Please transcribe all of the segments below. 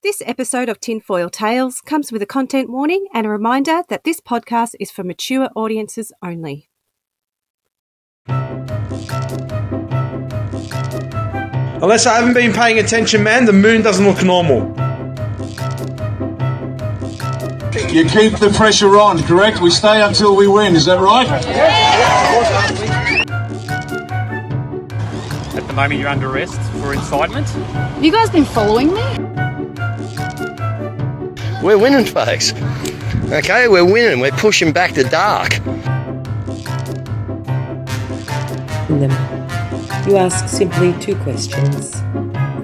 This episode of Tinfoil Tales comes with a content warning and a reminder that this podcast is for mature audiences only. Unless I haven't been paying attention, man, the moon doesn't look normal. You keep the pressure on, correct? We stay until we win, is that right? At the moment, you're under arrest for incitement. Have you guys been following me? We're winning, folks. Okay, we're winning. We're pushing back the dark. You ask simply two questions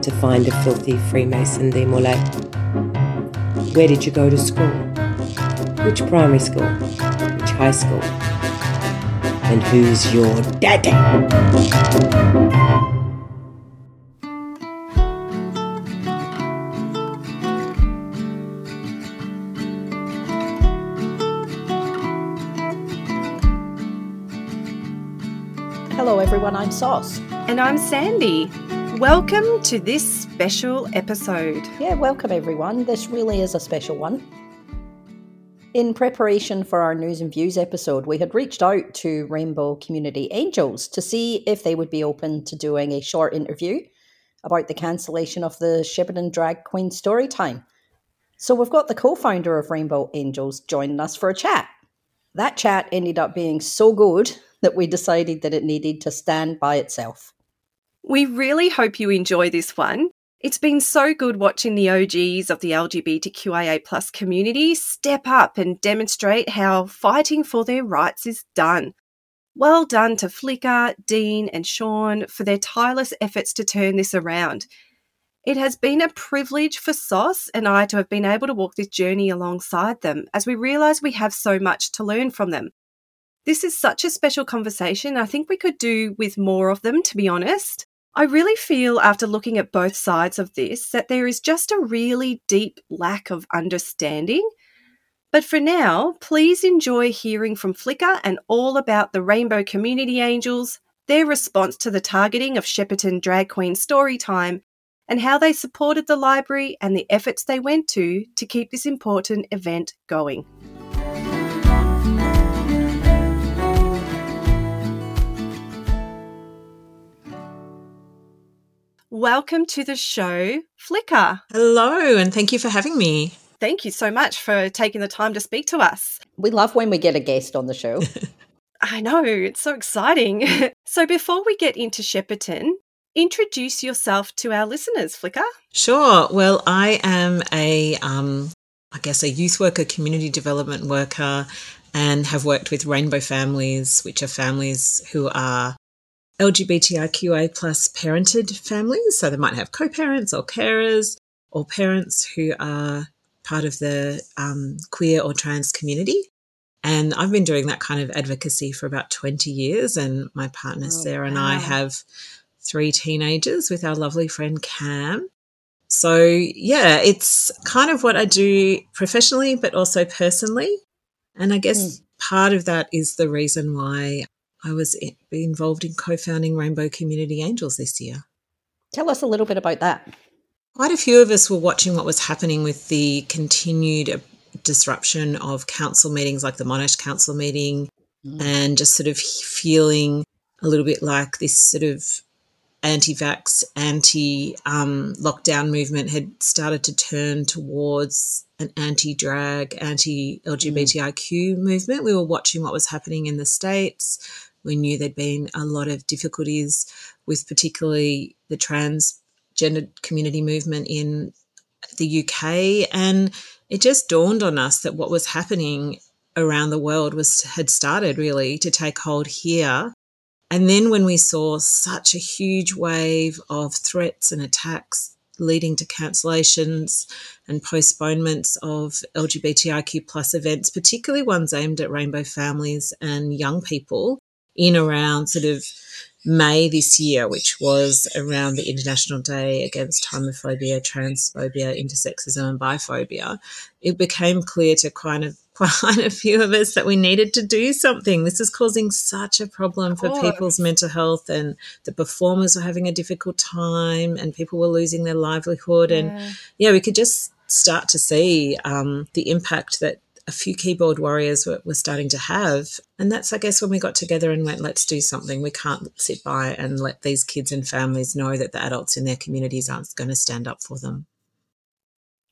to find a filthy Freemason DeMolay. Where did you go to school? Which primary school? Which high school? And who's your daddy? Everyone. I'm SOS. And I'm Sandee. Welcome to this special episode. Yeah, welcome, everyone. This really is a special one. In preparation for our news and views episode, we had reached out to Rainbow Community Angels to see if they would be open to doing a short interview about the cancellation of the Shepparton Drag Queen story time. So we've got the co founder of Rainbow Angels joining us for a chat. That chat ended up being so good that we decided that it needed to stand by itself. We really hope you enjoy this one. It's been so good watching the OGs of the LGBTQIA plus community step up and demonstrate how fighting for their rights is done. Well done to Flikka, Dean, and Sean for their tireless efforts to turn this around. It has been a privilege for SOS and I to have been able to walk this journey alongside them as we realise we have so much to learn from them. This is such a special conversation. I think we could do with more of them, to be honest. I really feel after looking at both sides of this that there is just a really deep lack of understanding. But for now, please enjoy hearing from Flikka and all about the Rainbow Community Angels, their response to the targeting of Shepparton Drag Queen Storytime, and how they supported the library and the efforts they went to to keep this important event going. Welcome to the show, Flikka. Hello, and thank you for having me. Thank you so much for taking the time to speak to us. We love when we get a guest on the show. I know, it's so exciting. so, before we get into Shepparton, introduce yourself to our listeners, Flikka. Sure. Well, I am a, um, I guess, a youth worker, community development worker, and have worked with rainbow families, which are families who are LGBTIQA plus parented families. So they might have co-parents or carers or parents who are part of the um, queer or trans community. And I've been doing that kind of advocacy for about 20 years. And my partner Oh, Sarah and I have three teenagers with our lovely friend Cam. So, yeah, it's kind of what I do professionally, but also personally. And I guess part of that is the reason why I was involved in co founding Rainbow Community Angels this year. Tell us a little bit about that. Quite a few of us were watching what was happening with the continued uh, disruption of council meetings like the Monash Council meeting and just sort of feeling a little bit like this sort of anti vax, anti um, lockdown movement had started to turn towards an anti drag, anti LGBTIQ movement. We were watching what was happening in the States. We knew there'd been a lot of difficulties with particularly the transgender community movement in the UK. And it just dawned on us that what was happening around the world was had started really to take hold here. And then when we saw such a huge wave of threats and attacks leading to cancellations and postponements of LGBTIQ plus events, particularly ones aimed at rainbow families and young people, in around sort of May this year, which was around the International Day Against Homophobia, Transphobia, Intersexism, and Biphobia, it became clear to kind of quite a few of us that we needed to do something. This is causing such a problem for people's mental health, and the performers were having a difficult time, and people were losing their livelihood. Yeah. And yeah, we could just start to see um, the impact that a few keyboard warriors were, were, starting to have. And that's, I guess, when we got together and went, let's do something. We can't sit by and let these kids and families know that the adults in their communities aren't going to stand up for them.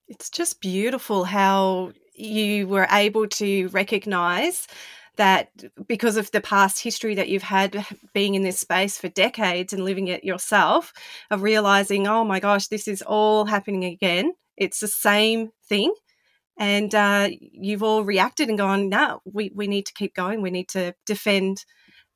It's just beautiful how you were able to recognize that because of the past history that you've had being in this space for decades and living it yourself, of realizing, oh my gosh, this is all happening again. It's the same thing. And uh, you've all reacted and gone, no, we, we need to keep going. We need to defend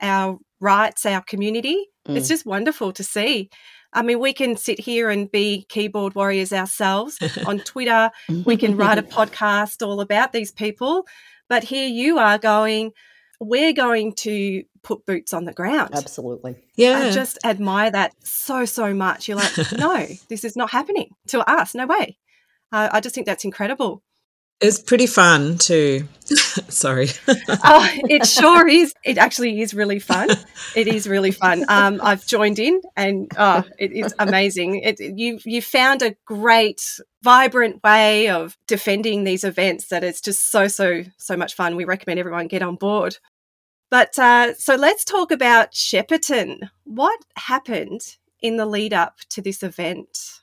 our rights, our community. Mm. It's just wonderful to see. I mean, we can sit here and be keyboard warriors ourselves on Twitter. we can write a podcast all about these people. But here you are going, we're going to put boots on the ground. Absolutely. Yeah. I just admire that so, so much. You're like, no, this is not happening to us. No way. Uh, I just think that's incredible. It's pretty fun too. Sorry. oh, it sure is. It actually is really fun. It is really fun. Um, I've joined in, and oh, it, it's amazing. It, you you found a great, vibrant way of defending these events that is just so so so much fun. We recommend everyone get on board. But uh, so let's talk about Shepparton. What happened in the lead up to this event?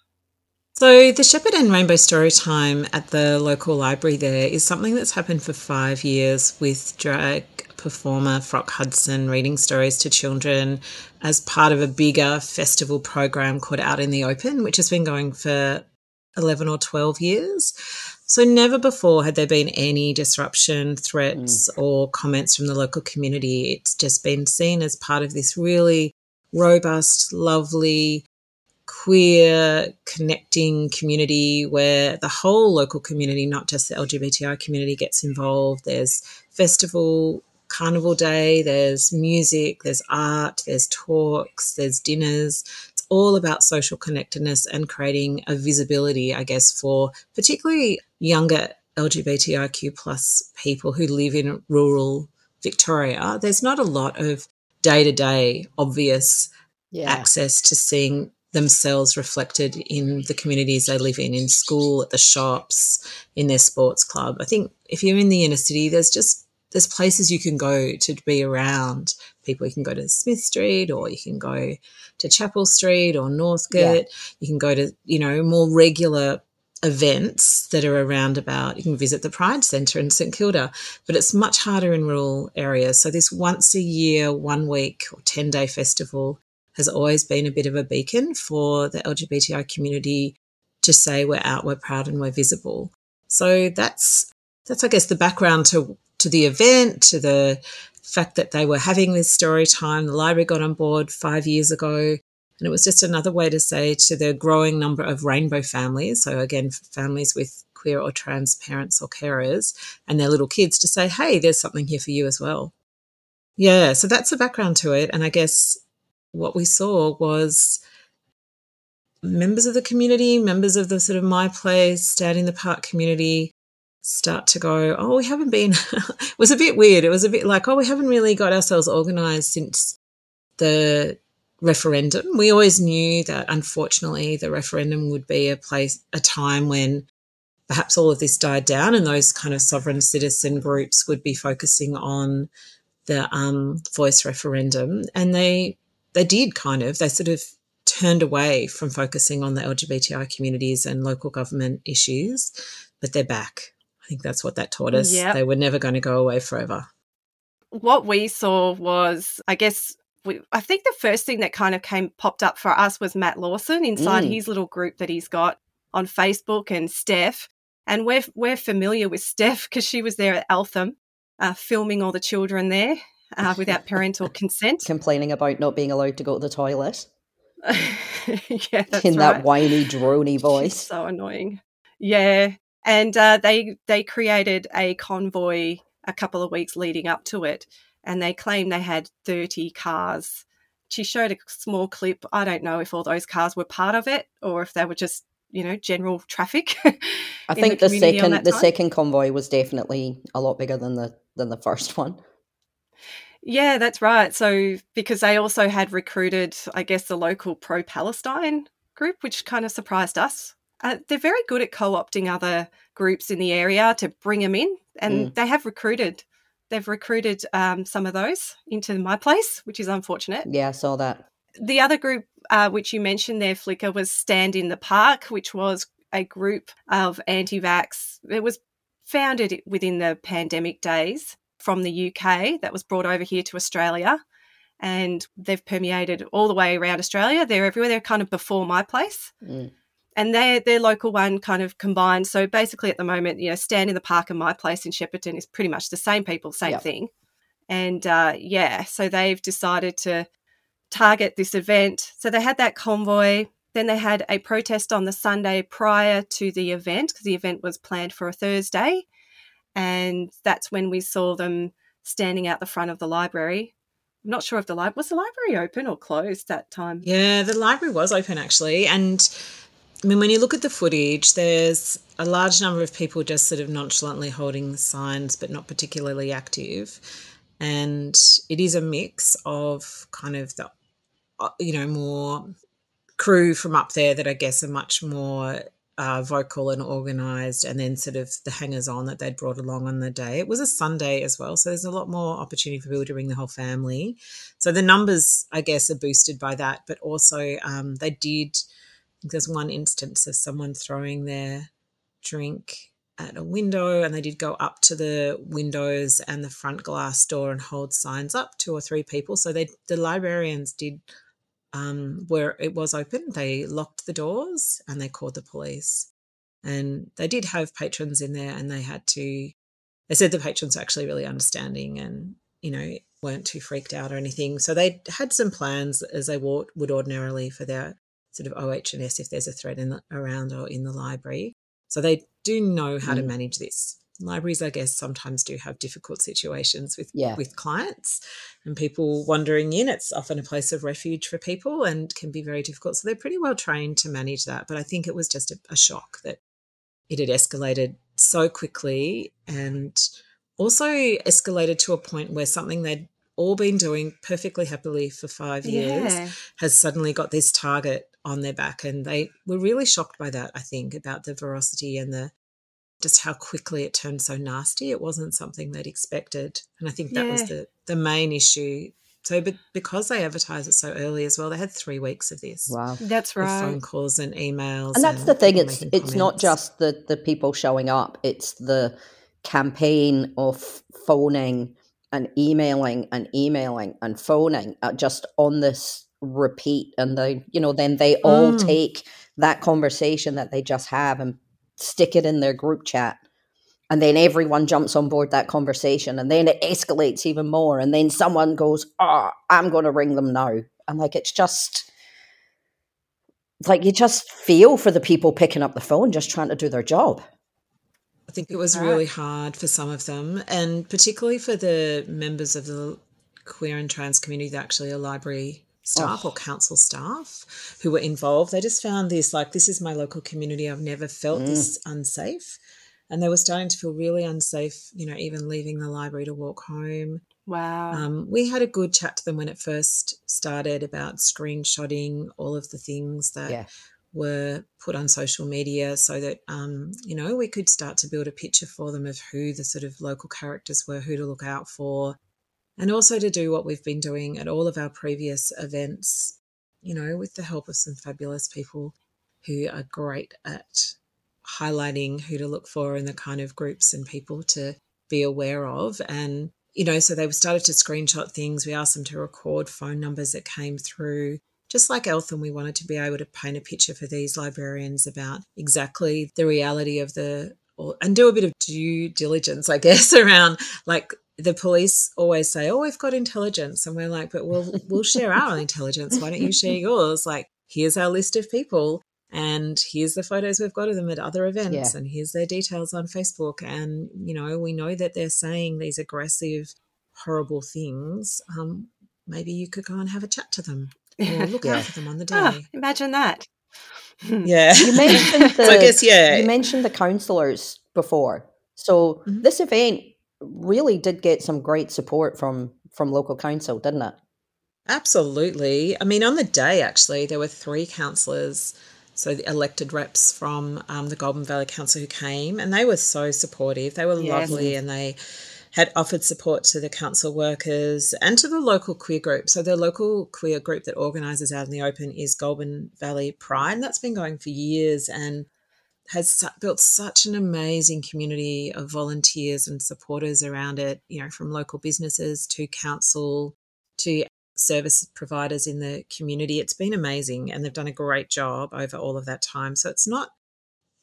So, the Shepparton Rainbow Storytime at the local library there is something that's happened for five years with drag performer Frock Hudson reading stories to children as part of a bigger festival program called Out in the Open, which has been going for 11 or 12 years. So, never before had there been any disruption, threats, mm. or comments from the local community. It's just been seen as part of this really robust, lovely, queer connecting community where the whole local community, not just the LGBTI community, gets involved. There's festival, carnival day, there's music, there's art, there's talks, there's dinners. It's all about social connectedness and creating a visibility, I guess, for particularly younger LGBTIQ plus people who live in rural Victoria. There's not a lot of day to day obvious yeah. access to seeing themselves reflected in the communities they live in, in school, at the shops, in their sports club. I think if you're in the inner city, there's just there's places you can go to be around people. You can go to Smith Street or you can go to Chapel Street or Northcote. Yeah. You can go to, you know, more regular events that are around about. You can visit the Pride Centre in St Kilda, but it's much harder in rural areas. So this once a year, one week or 10 day festival has always been a bit of a beacon for the LGBTI community to say we're out, we're proud, and we're visible. So that's that's I guess the background to to the event, to the fact that they were having this story time. The library got on board five years ago, and it was just another way to say to the growing number of rainbow families. So again, families with queer or trans parents or carers and their little kids to say, hey, there's something here for you as well. Yeah, so that's the background to it. And I guess what we saw was members of the community, members of the sort of My Place, Stand in the Park community start to go, oh, we haven't been, it was a bit weird. It was a bit like, oh, we haven't really got ourselves organized since the referendum. We always knew that unfortunately the referendum would be a place, a time when perhaps all of this died down and those kind of sovereign citizen groups would be focusing on the um, voice referendum. And they they did kind of, they sort of turned away from focusing on the LGBTI communities and local government issues, but they're back. I think that's what that taught us. Yep. They were never going to go away forever. What we saw was, I guess, we, I think the first thing that kind of came popped up for us was Matt Lawson inside mm. his little group that he's got on Facebook and Steph. And we're, we're familiar with Steph because she was there at Eltham uh, filming all the children there uh, without parental consent. Complaining about not being allowed to go to the toilet. yeah, in right. that whiny, drony voice. She's so annoying. Yeah, and uh, they they created a convoy a couple of weeks leading up to it, and they claimed they had thirty cars. She showed a small clip. I don't know if all those cars were part of it or if they were just you know general traffic. I think the, the second the second convoy was definitely a lot bigger than the than the first one. Yeah, that's right. So because they also had recruited, I guess, the local pro-Palestine group, which kind of surprised us. Uh, they're very good at co-opting other groups in the area to bring them in, and mm. they have recruited. They've recruited um, some of those into my place, which is unfortunate. Yeah, I saw that. The other group, uh, which you mentioned there, Flikka, was Stand in the Park, which was a group of anti-vax. It was founded within the pandemic days from the UK that was brought over here to Australia. And they've permeated all the way around Australia. They're everywhere. They're kind of before my place. Mm. And their their local one kind of combined. So basically at the moment, you know, Stand in the Park and my place in Shepparton is pretty much the same people, same yep. thing. And uh, yeah, so they've decided to target this event. So they had that convoy. Then they had a protest on the Sunday prior to the event because the event was planned for a Thursday. And that's when we saw them standing out the front of the library. I'm not sure if the library was the library open or closed that time. Yeah, the library was open actually. And I mean, when you look at the footage, there's a large number of people just sort of nonchalantly holding signs, but not particularly active. And it is a mix of kind of the, uh, you know, more crew from up there that I guess are much more uh, vocal and organized, and then sort of the hangers on that they'd brought along on the day. It was a Sunday as well, so there's a lot more opportunity for people to bring the whole family. So the numbers, I guess, are boosted by that, but also um, they did. There's one instance of someone throwing their drink at a window and they did go up to the windows and the front glass door and hold signs up two or three people so they the librarians did um, where it was open, they locked the doors and they called the police. And they did have patrons in there, and they had to. They said the patrons were actually really understanding and you know weren't too freaked out or anything. So they had some plans as they would ordinarily for their sort of OH&S if there's a threat in the, around or in the library. So they do know how mm. to manage this libraries i guess sometimes do have difficult situations with yeah. with clients and people wandering in it's often a place of refuge for people and can be very difficult so they're pretty well trained to manage that but i think it was just a, a shock that it had escalated so quickly and also escalated to a point where something they'd all been doing perfectly happily for five years yeah. has suddenly got this target on their back and they were really shocked by that i think about the veracity and the just how quickly it turned so nasty. It wasn't something they'd expected. And I think that yeah. was the, the main issue. So, but because they advertised it so early as well, they had three weeks of this. Wow, that's right. Phone calls and emails, and that's and the thing. It's it's comments. not just the the people showing up. It's the campaign of phoning and emailing and emailing and phoning uh, just on this repeat, and they you know then they all mm. take that conversation that they just have and stick it in their group chat. And then everyone jumps on board that conversation and then it escalates even more and then someone goes oh i'm going to ring them now. And like it's just like you just feel for the people picking up the phone just trying to do their job. I think it was really hard for some of them and particularly for the members of the queer and trans community that actually a library staff oh. or council staff who were involved. They just found this like, this is my local community. I've never felt mm. this unsafe. And they were starting to feel really unsafe, you know, even leaving the library to walk home. Wow. Um, we had a good chat to them when it first started about screenshotting all of the things that yeah. were put on social media so that, um, you know, we could start to build a picture for them of who the sort of local characters were, who to look out for, and also to do what we've been doing at all of our previous events, you know, with the help of some fabulous people who are great at highlighting who to look for and the kind of groups and people to be aware of. And, you know, so they started to screenshot things. We asked them to record phone numbers that came through. Just like Eltham, we wanted to be able to paint a picture for these librarians about exactly the reality of the and do a bit of due diligence, I guess, around like the police always say, "Oh, we've got intelligence," and we're like, "But we'll we'll share our intelligence. Why don't you share yours? Like, here's our list of people, and here's the photos we've got of them at other events, yeah. and here's their details on Facebook. And you know, we know that they're saying these aggressive, horrible things. Um, maybe you could go and have a chat to them or look yeah. out for them on the ah, day. Oh, imagine that. Yeah. You mentioned the So I guess, yeah. you mentioned the councillors before. So Mhm. this event really did get some great support from from local council, didn't it? Absolutely. I mean, on the day, actually, there were three councillors, so the elected reps from um, the Goulburn Valley Council who came, and they were so supportive. They were Yes. lovely, and they had offered support to the council workers and to the local queer group. So the local queer group that organises out in the open is Goulburn Valley Pride, and that's been going for years and has built such an amazing community of volunteers and supporters around it. You know, from local businesses to council to service providers in the community. It's been amazing and they've done a great job over all of that time. So it's not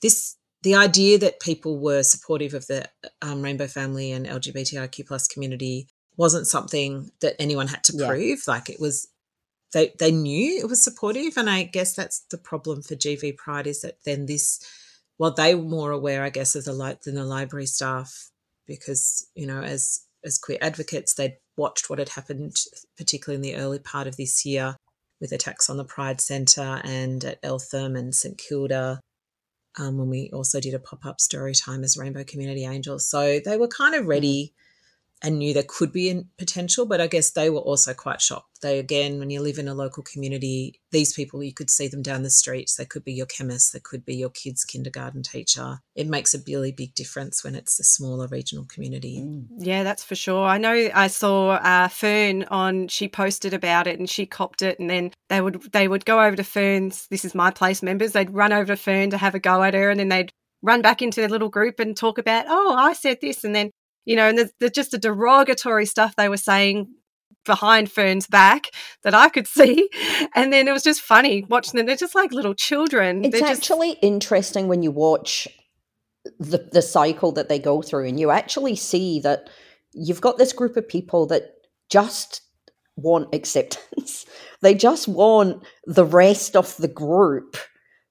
this the idea that people were supportive of the um, rainbow family and LGBTIQ plus community wasn't something that anyone had to Yeah. prove. Like it was they they knew it was supportive and I guess that's the problem for GV Pride is that then this well they were more aware I guess of the light than the library staff because you know as as queer advocates they'd watched what had happened particularly in the early part of this year with attacks on the Pride Centre and at Eltham and St Kilda um, when we also did a pop-up story time as Rainbow Community Angels. So they were kind of ready and knew there could be a potential, but I guess they were also quite shocked. They, again, when you live in a local community, these people, you could see them down the streets. They could be your chemist, they could be your kid's kindergarten teacher. It makes a really big difference when it's a smaller regional community. Yeah, that's for sure. I know I saw uh, Fern on. She posted about it and she copped it, and then they would they would go over to Fern's. This is my place members. They'd run over to Fern to have a go at her, and then they'd run back into their little group and talk about, oh, I said this, and then you know, and there's, there's just the derogatory stuff they were saying behind Fern's back that I could see, and then it was just funny watching them. They're just like little children. It's just actually interesting when you watch the the cycle that they go through, and you actually see that you've got this group of people that just want acceptance. they just want the rest of the group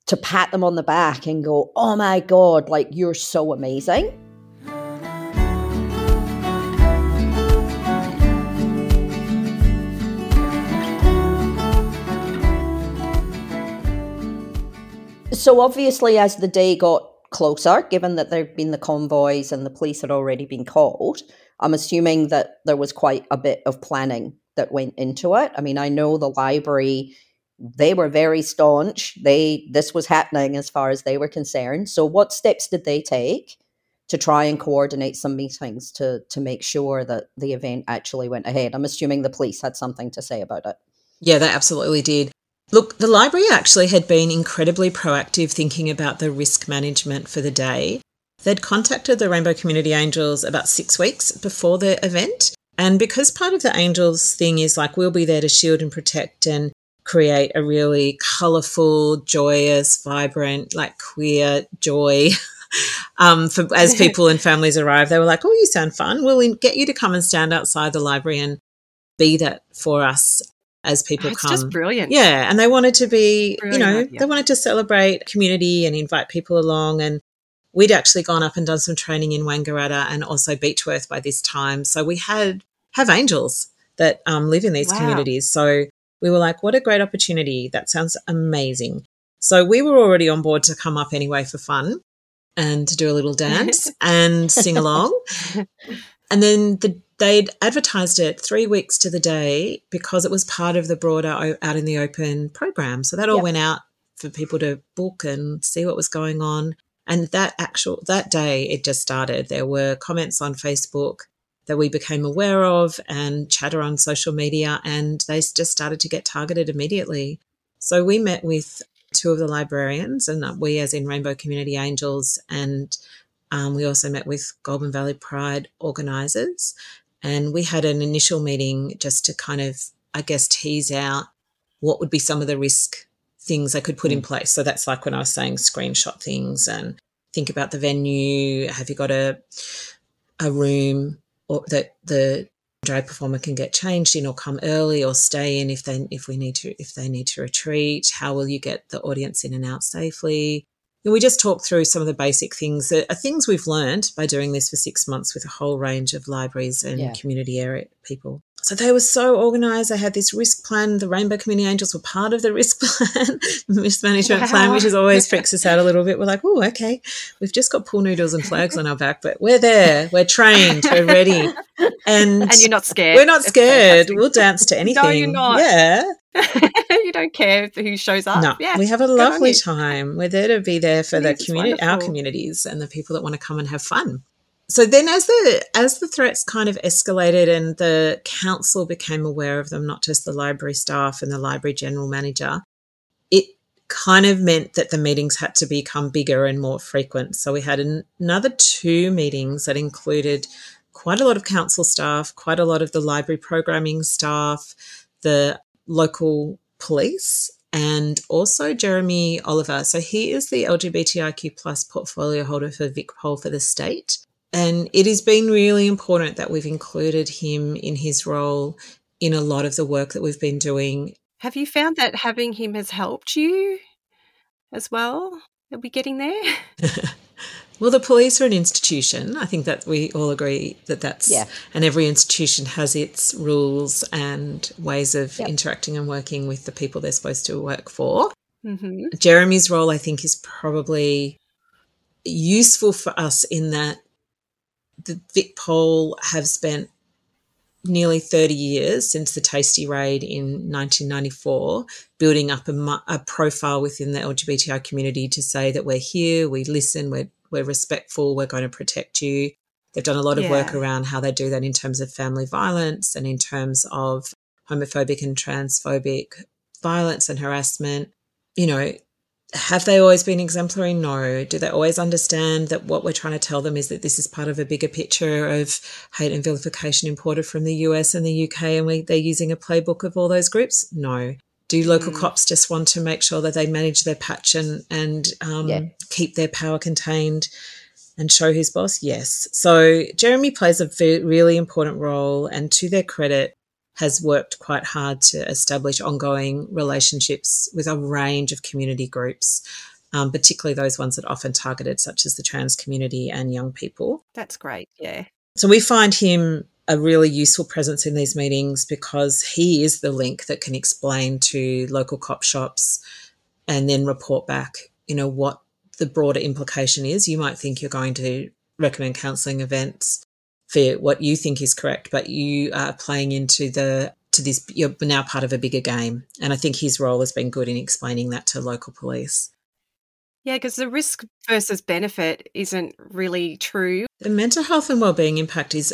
to pat them on the back and go, "Oh my god, like you're so amazing." So obviously, as the day got closer, given that there'd been the convoys and the police had already been called, I'm assuming that there was quite a bit of planning that went into it. I mean, I know the library they were very staunch. They this was happening as far as they were concerned. So what steps did they take to try and coordinate some meetings to to make sure that the event actually went ahead? I'm assuming the police had something to say about it. Yeah, they absolutely did. Look, the library actually had been incredibly proactive thinking about the risk management for the day. They'd contacted the Rainbow Community Angels about six weeks before the event. And because part of the Angels thing is like, we'll be there to shield and protect and create a really colourful, joyous, vibrant, like queer joy. um, for, as people and families arrive, they were like, oh, you sound fun. We'll get you to come and stand outside the library and be that for us as people it's come. just brilliant. Yeah, and they wanted to be, Brilliant you know, idea. they wanted to celebrate community and invite people along. And we'd actually gone up and done some training in Wangaratta and also Beechworth by this time. So we had have angels that um, live in these Wow. communities. So we were like, what a great opportunity! That sounds amazing. So we were already on board to come up anyway for fun and to do a little dance and sing along. And then the, they'd advertised it three weeks to the day because it was part of the broader Out in the Open program. So that all Yep. went out for people to book and see what was going on. And that actual that day, it just started. There were comments on Facebook that we became aware of and chatter on social media, and they just started to get targeted immediately. So we met with two of the librarians, and uh, we, as in Rainbow Community Angels, and um, we also met with Goulburn Valley Pride organisers, and we had an initial meeting just to kind of, I guess, tease out what would be some of the risk things I could put in mm. place. So that's like when I was saying screenshot things and think about the venue. Have you got a a room or that the drag performer can get changed in or come early or stay in if they if we need to if they need to retreat? How will you get the audience in and out safely? And we just talked through some of the basic things that are things we've learned by doing this for six months with a whole range of libraries and Yeah. community area people. So they were so organized. They had this risk plan. The Rainbow Community Angels were part of the risk plan, mismanagement wow. plan, which is always freaks us out a little bit. We're like, oh, okay, we've just got pool noodles and flags on our back, but we're there. We're trained. We're ready. And, and you're not scared. We're not scared. We'll dance to anything. no, you're not. Yeah. you don't care who shows up. No, yeah, we have a lovely time. We're there to be there for it the community, our communities, and the people that want to come and have fun so then as the as the threats kind of escalated and the council became aware of them not just the library staff and the library general manager it kind of meant that the meetings had to become bigger and more frequent so we had an, another two meetings that included quite a lot of council staff quite a lot of the library programming staff the local police and also Jeremy Oliver. So he is the LGBTIQ plus portfolio holder for VicPol for the state. And it has been really important that we've included him in his role in a lot of the work that we've been doing. Have you found that having him has helped you as well? Are we getting there? well, the police are an institution. I think that we all agree that that's, yeah. and every institution has its rules and ways of yep. interacting and working with the people they're supposed to work for. Mm-hmm. Jeremy's role, I think, is probably useful for us in that the Vic VicPol have spent nearly 30 years since the Tasty Raid in 1994, building up a, a, profile within the LGBTI community to say that we're here, we listen, we're, we're respectful, we're going to protect you. They've done a lot of yeah. work around how they do that in terms of family violence and in terms of homophobic and transphobic violence and harassment. You know, have they always been exemplary? No. Do they always understand that what we're trying to tell them is that this is part of a bigger picture of hate and vilification imported from the US and the UK and we, they're using a playbook of all those groups? No. Do local mm. cops just want to make sure that they manage their patch and, and um, yeah. keep their power contained and show who's boss? Yes. So Jeremy plays a really important role, and to their credit, has worked quite hard to establish ongoing relationships with a range of community groups, um, particularly those ones that are often targeted, such as the trans community and young people. That's great, yeah. So we find him a really useful presence in these meetings because he is the link that can explain to local cop shops and then report back, you know, what the broader implication is. You might think you're going to recommend counselling events for what you think is correct, but you are playing into the to this. You're now part of a bigger game, and I think his role has been good in explaining that to local police. Yeah, because the risk versus benefit isn't really true. The mental health and well-being impact is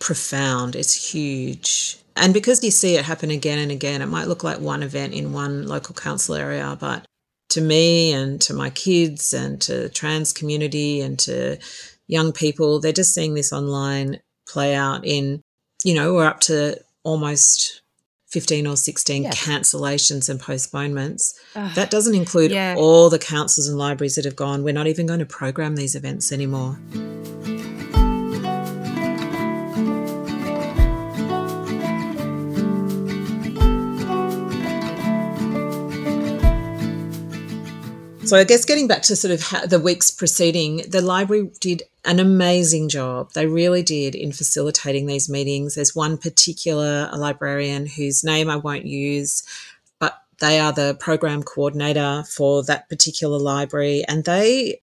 profound. It's huge. And because you see it happen again and again, it might look like one event in one local council area, but to me and to my kids and to the trans community and to young people, they're just seeing this online play out in, you know, we're up to almost 15 or 16 yeah. cancellations and postponements. that doesn't include yeah. all the councils and libraries that have gone, we're not even going to program these events anymore. So I guess getting back to sort of the weeks preceding, the library did an amazing job. They really did in facilitating these meetings. There's one particular librarian whose name I won't use, but they are the program coordinator for that particular library, and they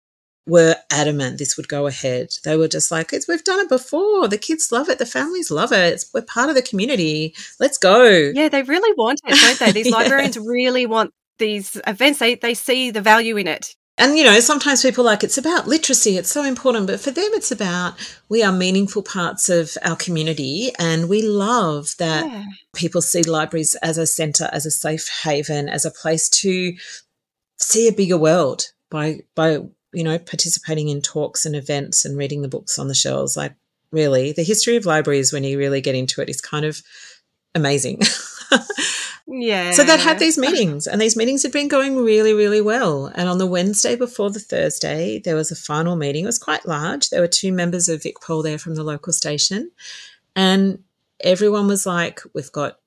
were adamant this would go ahead. They were just like, it's we've done it before. The kids love it. The families love it. It's, we're part of the community. Let's go. Yeah, they really want it, don't they? These yeah. librarians really want these events, they, they see the value in it. And, you know, sometimes people like it's about literacy, it's so important. But for them, it's about we are meaningful parts of our community. And we love that yeah. people see libraries as a centre, as a safe haven, as a place to see a bigger world by, by, you know, participating in talks and events and reading the books on the shelves. Like, really, the history of libraries, when you really get into it, is kind of amazing. Yeah. So they'd had these meetings, and these meetings had been going really, really well. And on the Wednesday before the Thursday, there was a final meeting. It was quite large. There were two members of VicPol there from the local station. And everyone was like, We've got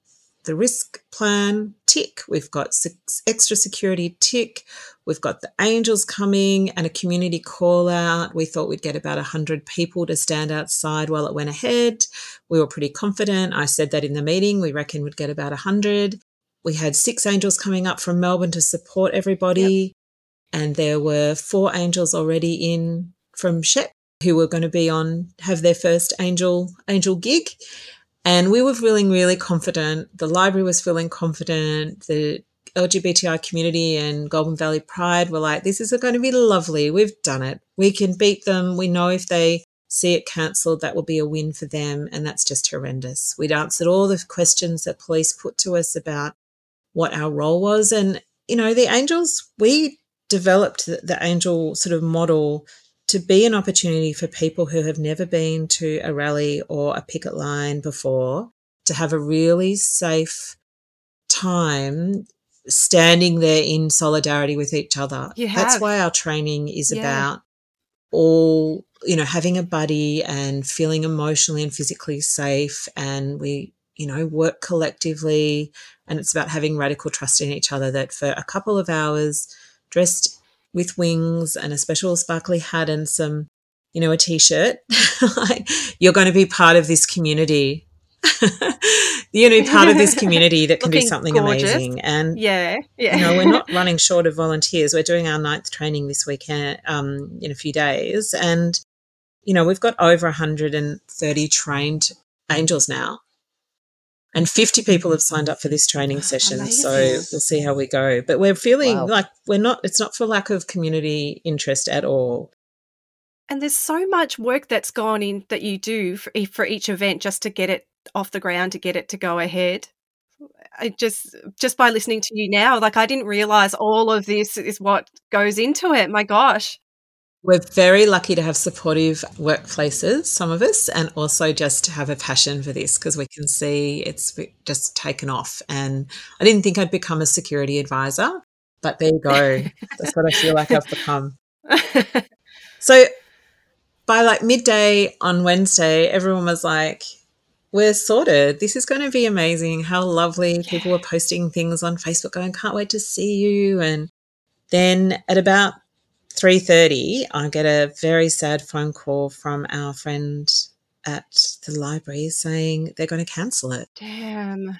the risk plan tick, we've got six, extra security tick, We've got the angels coming and a community call out. We thought we'd get about 100 people to stand outside while it went ahead. We were pretty confident. I said that in the meeting. We reckon we'd get about 100. We had six angels coming up from Melbourne to support everybody. Yep. And there were four angels already in from Shep who were going to be on, have their first angel, angel gig. And we were feeling really confident. The library was feeling confident. The LGBTI community and Goulburn Valley Pride were like, this is going to be lovely. We've done it. We can beat them. We know if they see it cancelled, that will be a win for them. And that's just horrendous. We'd answered all the questions that police put to us about what our role was. And, you know, the Angels, we developed the, the Angel sort of model to be an opportunity for people who have never been to a rally or a picket line before to have a really safe time standing there in solidarity with each other. That's why our training is yeah. about all, you know, having a buddy and feeling emotionally and physically safe. And we, you know, work collectively. And it's about having radical trust in each other that for a couple of hours, dressed with wings and a special sparkly hat and some, you know, a t-shirt, like you're going to be part of this community you know, part of this community that can do something gorgeous. amazing. And yeah, yeah. you know, we're not running short of volunteers. We're doing our ninth training this weekend um, in a few days, and you know, we've got over 130 trained angels now. And 50 people have signed up for this training session. Amazing. So we'll see how we go. But we're feeling wow. like we're not, it's not for lack of community interest at all. And there's so much work that's gone in that you do for, for each event just to get it off the ground to get it to go ahead. I just just by listening to you now, like I didn't realize all of this is what goes into it. My gosh. We're very lucky to have supportive workplaces, some of us, and also just to have a passion for this because we can see it's just taken off. And I didn't think I'd become a security advisor, but there you go. That's what I feel like I've become. so by like midday on Wednesday, everyone was like, we're sorted. This is going to be amazing. How lovely. Yeah. People were posting things on Facebook going, can't wait to see you. And then at about 3.30, I get a very sad phone call from our friend at the library saying they're going to cancel it. Damn.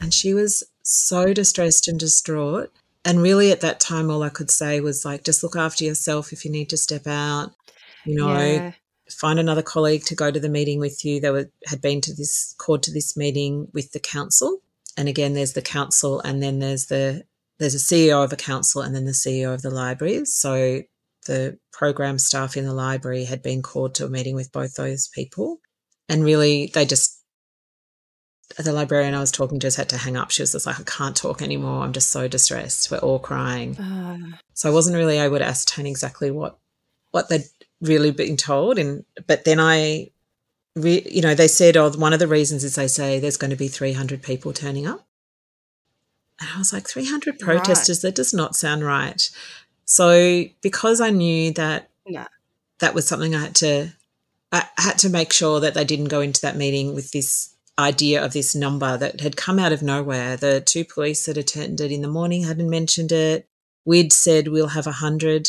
And she was so distressed and distraught. And really, at that time, all I could say was like, just look after yourself if you need to step out, you know, yeah. find another colleague to go to the meeting with you. They were, had been to this, called to this meeting with the council. And again, there's the council, and then there's the, there's a CEO of a council, and then the CEO of the libraries. So the program staff in the library had been called to a meeting with both those people. And really, they just the librarian I was talking to just had to hang up. She was just like, I can't talk anymore. I'm just so distressed. We're all crying. Uh, so I wasn't really able to ascertain exactly what what they'd really been told. And but then I, re, you know, they said, oh, one of the reasons is they say there's going to be 300 people turning up. And I was like, 300 protesters. Right. That does not sound right. So because I knew that no. that was something I had to, I had to make sure that they didn't go into that meeting with this idea of this number that had come out of nowhere. The two police that attended in the morning hadn't mentioned it. We'd said we'll have a hundred.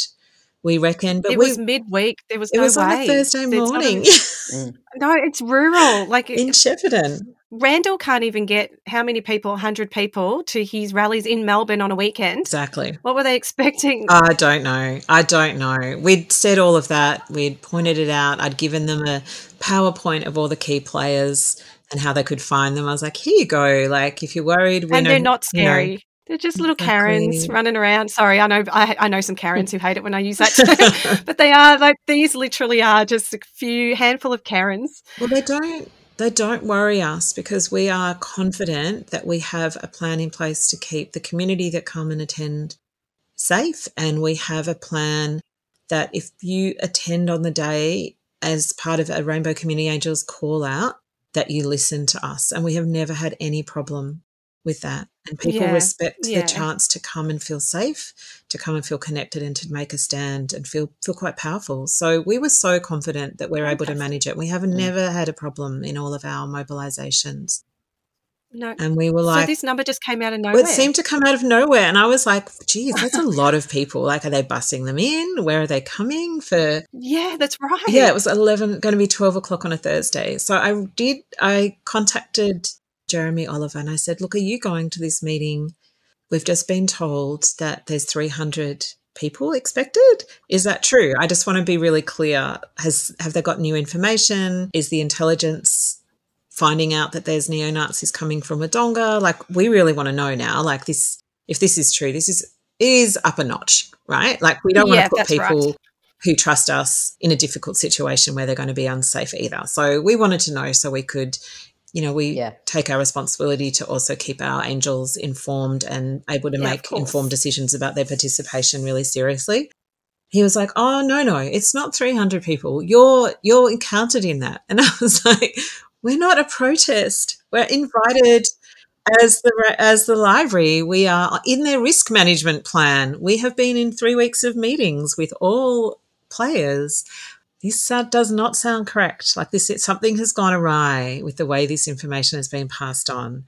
We reckon, but it we, was midweek. There was it no was way. on a Thursday morning. Mm. no, it's rural, like in Shepparton. Randall can't even get how many people, 100 people, to his rallies in Melbourne on a weekend. Exactly. What were they expecting? I don't know. I don't know. We'd said all of that. We'd pointed it out. I'd given them a PowerPoint of all the key players and how they could find them. I was like, here you go. Like, if you're worried, and they're not scary. You know, they're just little exactly. Karens running around. Sorry, I know I, I know some Karens who hate it when I use that too. but they are like these literally are just a few handful of Karens. Well, they don't they don't worry us because we are confident that we have a plan in place to keep the community that come and attend safe and we have a plan that if you attend on the day as part of a Rainbow Community Angels call out that you listen to us. And we have never had any problem with that. And people Yeah, respect yeah. the chance to come and feel safe, to come and feel connected and to make a stand and feel feel quite powerful. So we were so confident that we're able to manage it. We have mm. never had a problem in all of our mobilizations. No. And we were like, so this number just came out of nowhere. well, it seemed to come out of nowhere. And I was like, geez, that's a lot of people. Like, are they busing them in? Where are they coming for? yeah, that's right. Yeah, it was 11, going to be 12 o'clock on a Thursday. So I did, I contacted Jeremy Oliver and I said, look, are you going to this meeting? We've just been told that there's 300 people expected. Is that true? I just want to be really clear. Has, have they got new information? Is the intelligence finding out that there's neo Nazis coming from Wodonga. Like, we really want to know now. Like, this, if this is true, this is is up a notch, right? Like, we don't Yeah, want to put that's right. people who trust us in a difficult situation where they're going to be unsafe either. So we wanted to know so we could, you know, we Yeah. take our responsibility to also keep our angels informed and able to Yeah, make informed decisions about their participation really seriously he was like, "Oh no, no, it's not 300 people. You're you're encountered in that." And I was like, "We're not a protest. We're invited as the as the library. We are in their risk management plan. We have been in 3 weeks of meetings with all players." This uh, does not sound correct. Like this, something has gone awry with the way this information has been passed on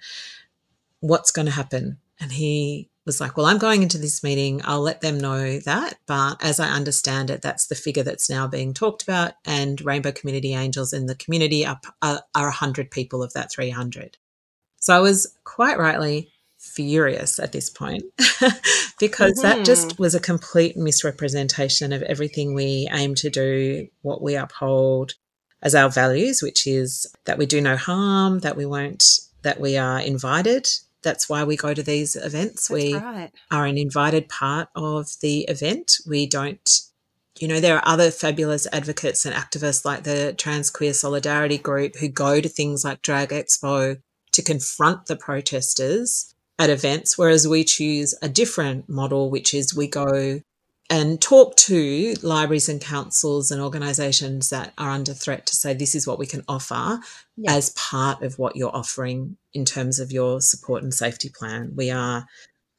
what's going to happen? And he was like, Well, I'm going into this meeting. I'll let them know that. But as I understand it, that's the figure that's now being talked about. And Rainbow Community Angels in the community are, are, are 100 people of that 300. So I was quite rightly furious at this point because that just mm-hmm. was a complete misrepresentation of everything we aim to do, what we uphold as our values, which is that we do no harm, that we won't, that we are invited. That's why we go to these events. That's we right. are an invited part of the event. We don't, you know, there are other fabulous advocates and activists like the Trans Queer Solidarity Group who go to things like Drag Expo to confront the protesters at events, whereas we choose a different model, which is we go and talk to libraries and councils and organisations that are under threat to say this is what we can offer Yeah. as part of what you're offering in terms of your support and safety plan. We are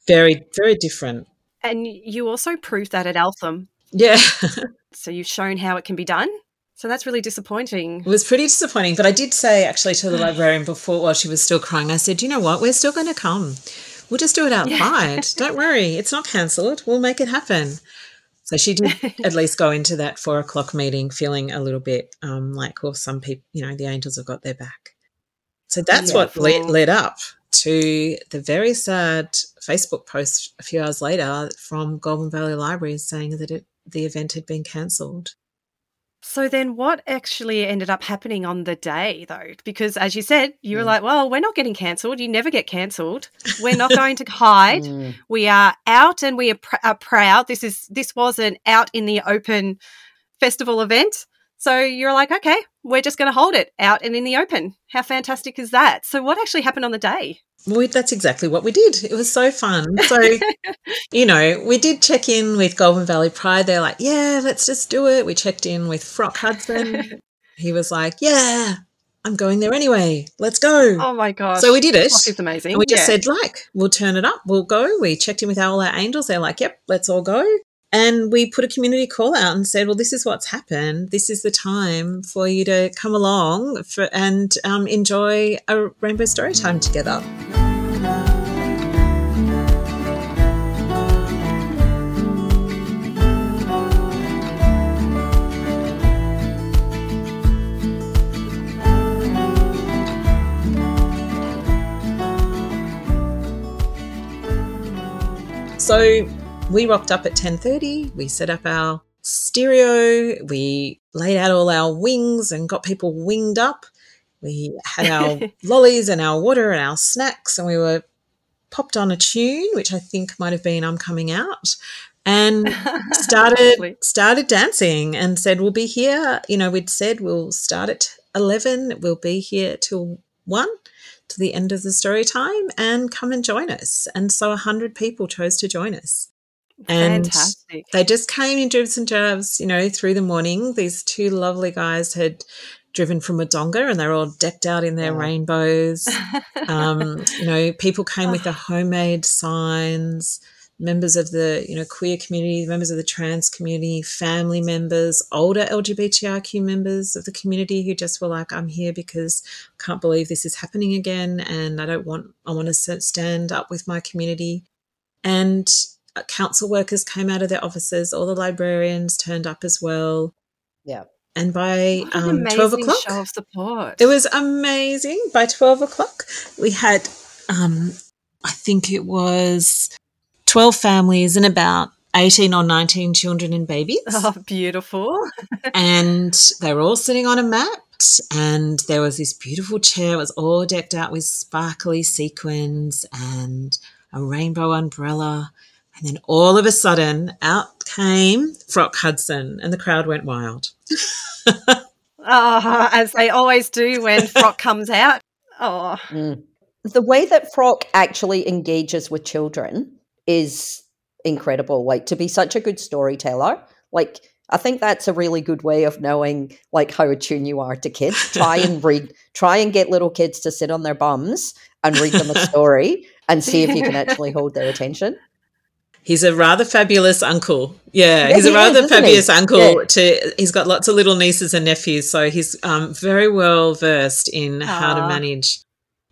very, very different. And you also proved that at Eltham. Yeah, So you've shown how it can be done. So that's really disappointing. it was pretty disappointing. But I did say actually to the librarian before while she was still crying, I said, you know what, we're still going to come. We'll just do it outside. Don't worry, it's not cancelled. We'll make it happen. So she did at least go into that four o'clock meeting feeling a little bit um, like, well, some people, you know, the angels have got their back. So that's what led, led up to the very sad Facebook post a few hours later from Goulburn Valley Library saying that it, the event had been cancelled. So then what actually ended up happening on the day though? Because as you said, you Mm. were like, well, we're not getting cancelled. You never get cancelled. We're not going to hide. Mm. We are out and we are, pr- are proud. This is this was an out in the open festival event. So you're like, okay, we're just going to hold it out and in the open. How fantastic is that? So what actually happened on the day? We, that's exactly what we did. It was so fun. So, you know, we did check in with Goulburn Valley Pride. They're like, yeah, let's just do it. We checked in with Frock Hudson. he was like, yeah, I'm going there anyway. Let's go. Oh my gosh. so we did it. Is amazing. And we just Yeah. said, like, we'll turn it up. We'll go. We checked in with all our angels. They're like, yep, let's all go. And we put a community call out and said, well, this is what's happened. This is the time for you to come along for, and um, enjoy a rainbow story time together. So we rocked up at 10:30. We set up our stereo. We laid out all our wings and got people winged up. We had our lollies and our water and our snacks, and we were popped on a tune, which I think might have been "I'm Coming Out," and started started dancing and said, "We'll be here." You know, we'd said we'll start at eleven. We'll be here till one to the end of the story time and come and join us. And so a hundred people chose to join us. And Fantastic. they just came in dribs and drabs, you know, through the morning. These two lovely guys had driven from Wodonga and they're all decked out in their rainbows. Um, you know, people came with their homemade signs members of the you know queer community, members of the trans community, family members, older LGBTIQ members of the community who just were like, "I'm here because I can't believe this is happening again, and I don't want I want to stand up with my community." And council workers came out of their offices. All the librarians turned up as well. Yeah. And by an um, 12 o'clock, show of support. it was amazing. By 12 o'clock, we had, um, I think it was 12 families and about 18 or 19 children and babies. Oh, beautiful. and they were all sitting on a mat. And there was this beautiful chair. It was all decked out with sparkly sequins and a rainbow umbrella. And then all of a sudden, out came Frock Hudson, and the crowd went wild. Oh, as they always do when Frock comes out. Oh, Mm. The way that Frock actually engages with children is incredible. Like to be such a good storyteller, like I think that's a really good way of knowing like how attuned you are to kids. Try and read, try and get little kids to sit on their bums and read them a story and see if you can actually hold their attention. He's a rather fabulous uncle. Yeah, Yeah, he's a rather is, isn't he? fabulous uncle. Yeah. To he's got lots of little nieces and nephews, so he's um, very well versed in how to manage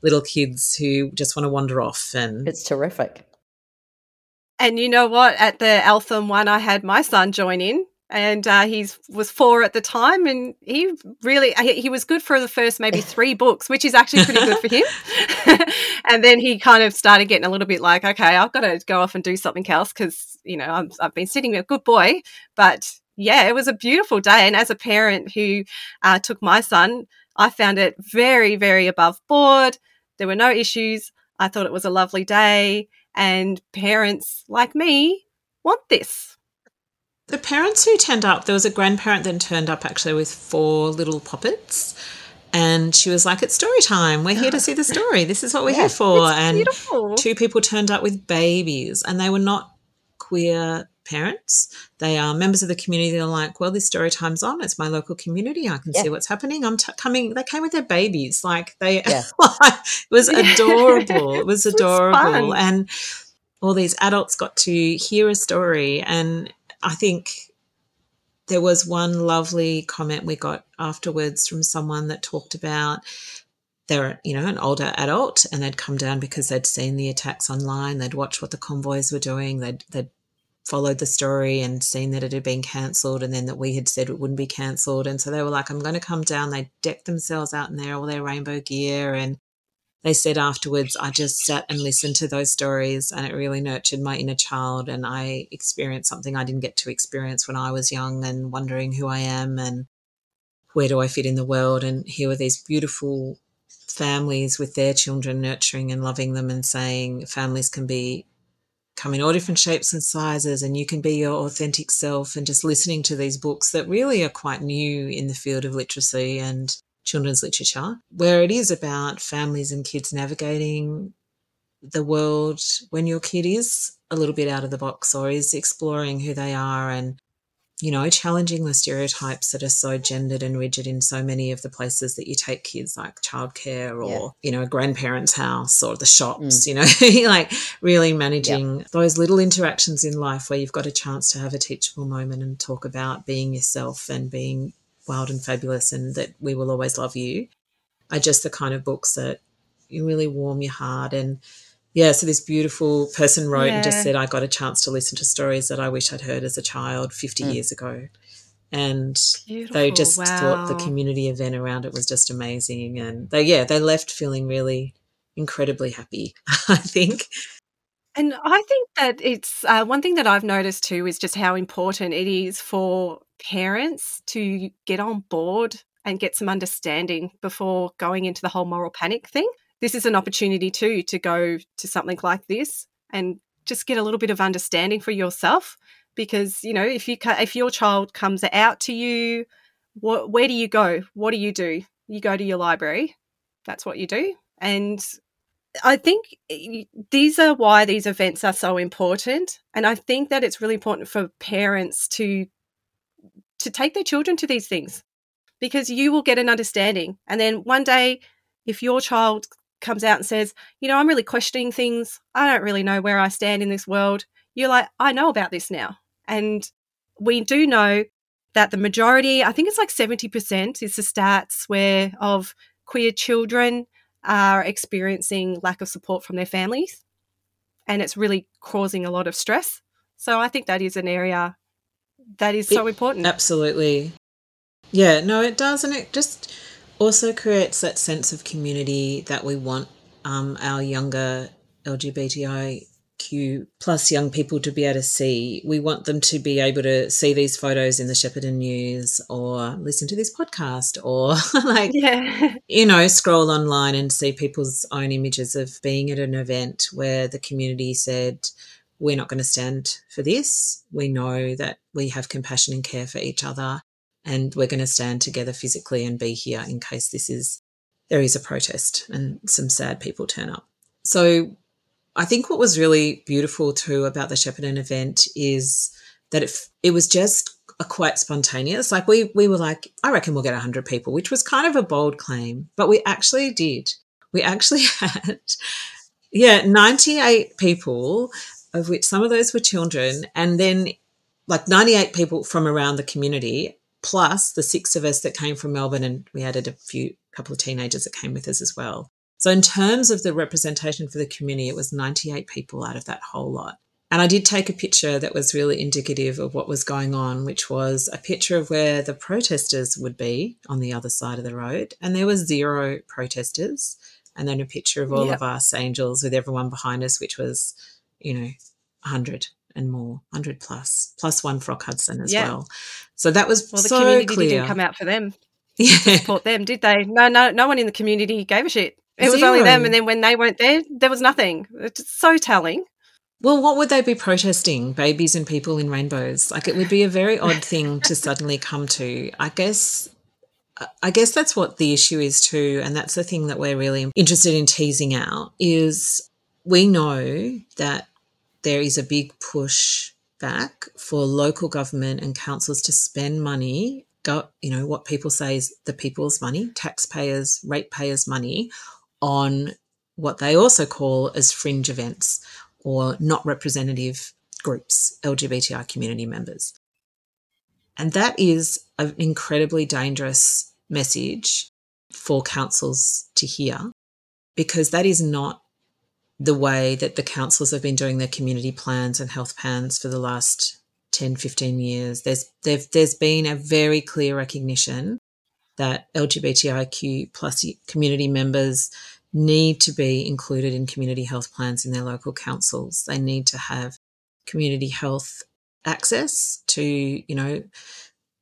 little kids who just want to wander off. And It's terrific. and you know what? At the Eltham one, I had my son join in, and uh, he was four at the time, and he really he, he was good for the first maybe three books, which is actually pretty good for him. and then he kind of started getting a little bit like, okay, I've got to go off and do something else because you know I'm, I've been sitting a good boy, but yeah, it was a beautiful day. And as a parent who uh, took my son, I found it very, very above board. There were no issues. I thought it was a lovely day. And parents like me want this. The parents who turned up, there was a grandparent then turned up actually with four little poppets. And she was like, It's story time. We're here to see the story. This is what we're Yeah, here for. And beautiful. two people turned up with babies and they were not queer parents. They are members of the community. They're like, well, this story time's on. It's my local community. I can Yeah. see what's happening. I'm t- coming. They came with their babies. Like they, Yeah. it was adorable. It was It was adorable. and all these adults got to hear a story. And I think there was one lovely comment we got afterwards from someone that talked about they're you know an older adult and they'd come down because they'd seen the attacks online they'd watched what the convoys were doing they'd they'd followed the story and seen that it had been cancelled and then that we had said it wouldn't be cancelled. And so they were like i'm going to come down. They decked themselves out in their all their rainbow gear and they said afterwards i just sat and listened to those stories and it really nurtured my inner child and i experienced something i didn't get to experience when i was young and wondering who i am and where do i fit in the world? And here were these beautiful families with their children nurturing and loving them and saying families can be come in all different shapes and sizes and you can be your authentic self and just listening to these books that really are quite new in the field of literacy and children's literature where it is about families and kids navigating the world when your kid is a little bit out of the box or is exploring who they are and you know, challenging the stereotypes that are so gendered and rigid in so many of the places that you take kids, like childcare or, Yeah. you know, a grandparent's house or the shops, mm. you know, like really managing those little interactions in life where you've got a chance to have a teachable moment and talk about being yourself and being wild and fabulous and that we will always love you are just the kind of books that you really warm your heart and yeah, so this beautiful person wrote and just said, I got a chance to listen to stories that I wish I'd heard as a child 50 mm. years ago. And they Beautiful, just thought the community event around it was just amazing. And they, yeah, they left feeling really incredibly happy, I think. And I think that it's uh, one thing that I've noticed too is just how important it is for parents to get on board and get some understanding before going into the whole moral panic thing. This is an opportunity too to go to something like this and just get a little bit of understanding for yourself because you know if you if your child comes out to you what where do you go? What do you do? You go to your library. That's what you do. And I think eh, these are why these events are so important, and I think that it's really important for parents to to take their children to these things because you will get an understanding. And then one day, if your child comes out and says, you know, I'm really questioning things, I don't really know where I stand in this world, you're like, I know about this now. And we do know that the majority, I think it's like 70% is the stats where of queer children are experiencing lack of support from their families. And it's really causing a lot of stress. So I think that is an area that is so important. Absolutely. Yeah, no, it does. And it just also creates that sense of community that we want um, our younger LGBTIQ plus young people to be able to see. We want them to be able to see these photos in the Shepparton News or listen to this podcast or like, yeah. you know, scroll online and see people's own images of being at an event where the community said, we're not going to stand for this. We know that we have compassion and care for each other and we're going to stand together physically and be here in case this is there is a protest and some sad people turn up. So I think what was really beautiful too about the Shepparton event is that it, it was just a quite spontaneous. Like we we were like, I reckon we'll get 100 people, which was kind of a bold claim, but we actually did. We actually had yeah, 98 people of which some of those were children and then like 98 people from around the community plus the six of us that came from Melbourne, and we added a few couple of teenagers that came with us as well. So, in terms of the representation for the community, it was 98 people out of that whole lot. And I did take a picture that was really indicative of what was going on, which was a picture of where the protesters would be on the other side of the road. And there was zero protesters. And then a picture of all Yep. of us angels with everyone behind us, which was, you know, 100 and more, 100 plus, plus one Frock Hudson as Yeah. well. So that was Well, the so community clear. didn't come out for them, yeah. support them, did they? No, no, no one in the community gave a shit. It was only them, and then when they weren't there, there was nothing. It's so telling. Well, what would they be protesting? Babies and people in rainbows. Like it would be a very odd thing to suddenly come to. I guess I guess that's what the issue is too, and that's the thing that we're really interested in teasing out is we know that there is a big push back for local government and councils to spend money, go, you know, what people say is the people's money, taxpayers, ratepayers' money on what they also call as fringe events or not representative groups, LGBTI community members. And that is an incredibly dangerous message for councils to hear because that is not the way that the councils have been doing their community plans and health plans for the last 10, 15 years. There's, there's been a very clear recognition that LGBTIQ plus community members need to be included in community health plans in their local councils. They need to have community health access to, you know,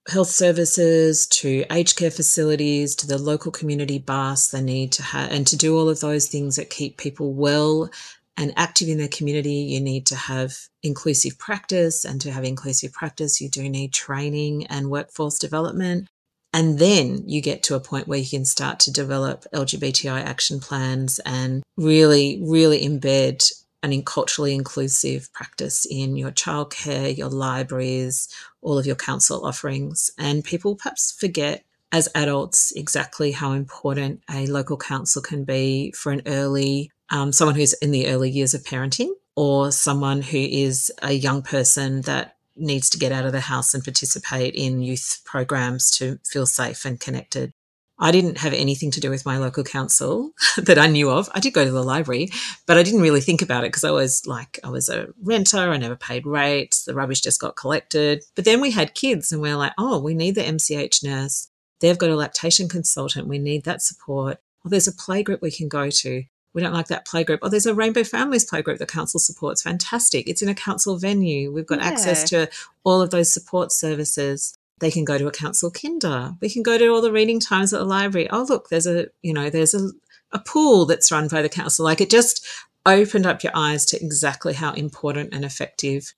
health services, to aged care facilities, to the local community bus. They need to have, and to do all of those things that keep people well and active in their community, you need to have inclusive practice. And to have inclusive practice, you do need training and workforce development. And then you get to a point where you can start to develop LGBTI action plans and really, really embed an culturally inclusive practice in your childcare, your libraries, all of your council offerings. And people perhaps forget as adults exactly how important a local council can be for an early, um, someone who's in the early years of parenting or someone who is a young person that needs to get out of the house and participate in youth programs to feel safe and connected. I didn't have anything to do with my local council that I knew of. I did go to the library, but I didn't really think about it because I was like, I was a renter. I never paid rates. The rubbish just got collected. But then we had kids and we are like, oh, we need the MCH nurse. They've got a lactation consultant. We need that support. Oh, there's a playgroup we can go to. We don't like that playgroup. Oh, there's a Rainbow Families playgroup that council supports. Fantastic. It's in a council venue. We've got access to all of those support services. They can go to a council kinder. We can go to all the reading times at the library. Oh, look, there's a, you know, there's a, a pool that's run by the council. Like it just opened up your eyes to exactly how important and effective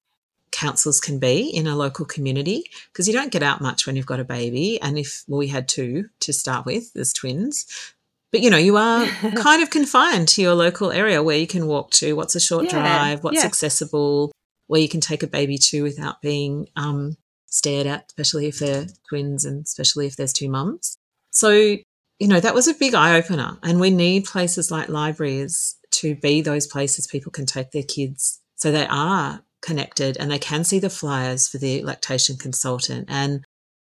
councils can be in a local community because you don't get out much when you've got a baby. And if well, we had two to start with as twins, but you know, you are kind of confined to your local area where you can walk to, what's a short Yeah, drive, what's yeah. accessible, where you can take a baby to without being um, stared at, especially if they're twins and especially if there's two mums. So, you know, that was a big eye opener. And we need places like libraries to be those places people can take their kids so they are connected and they can see the flyers for the lactation consultant and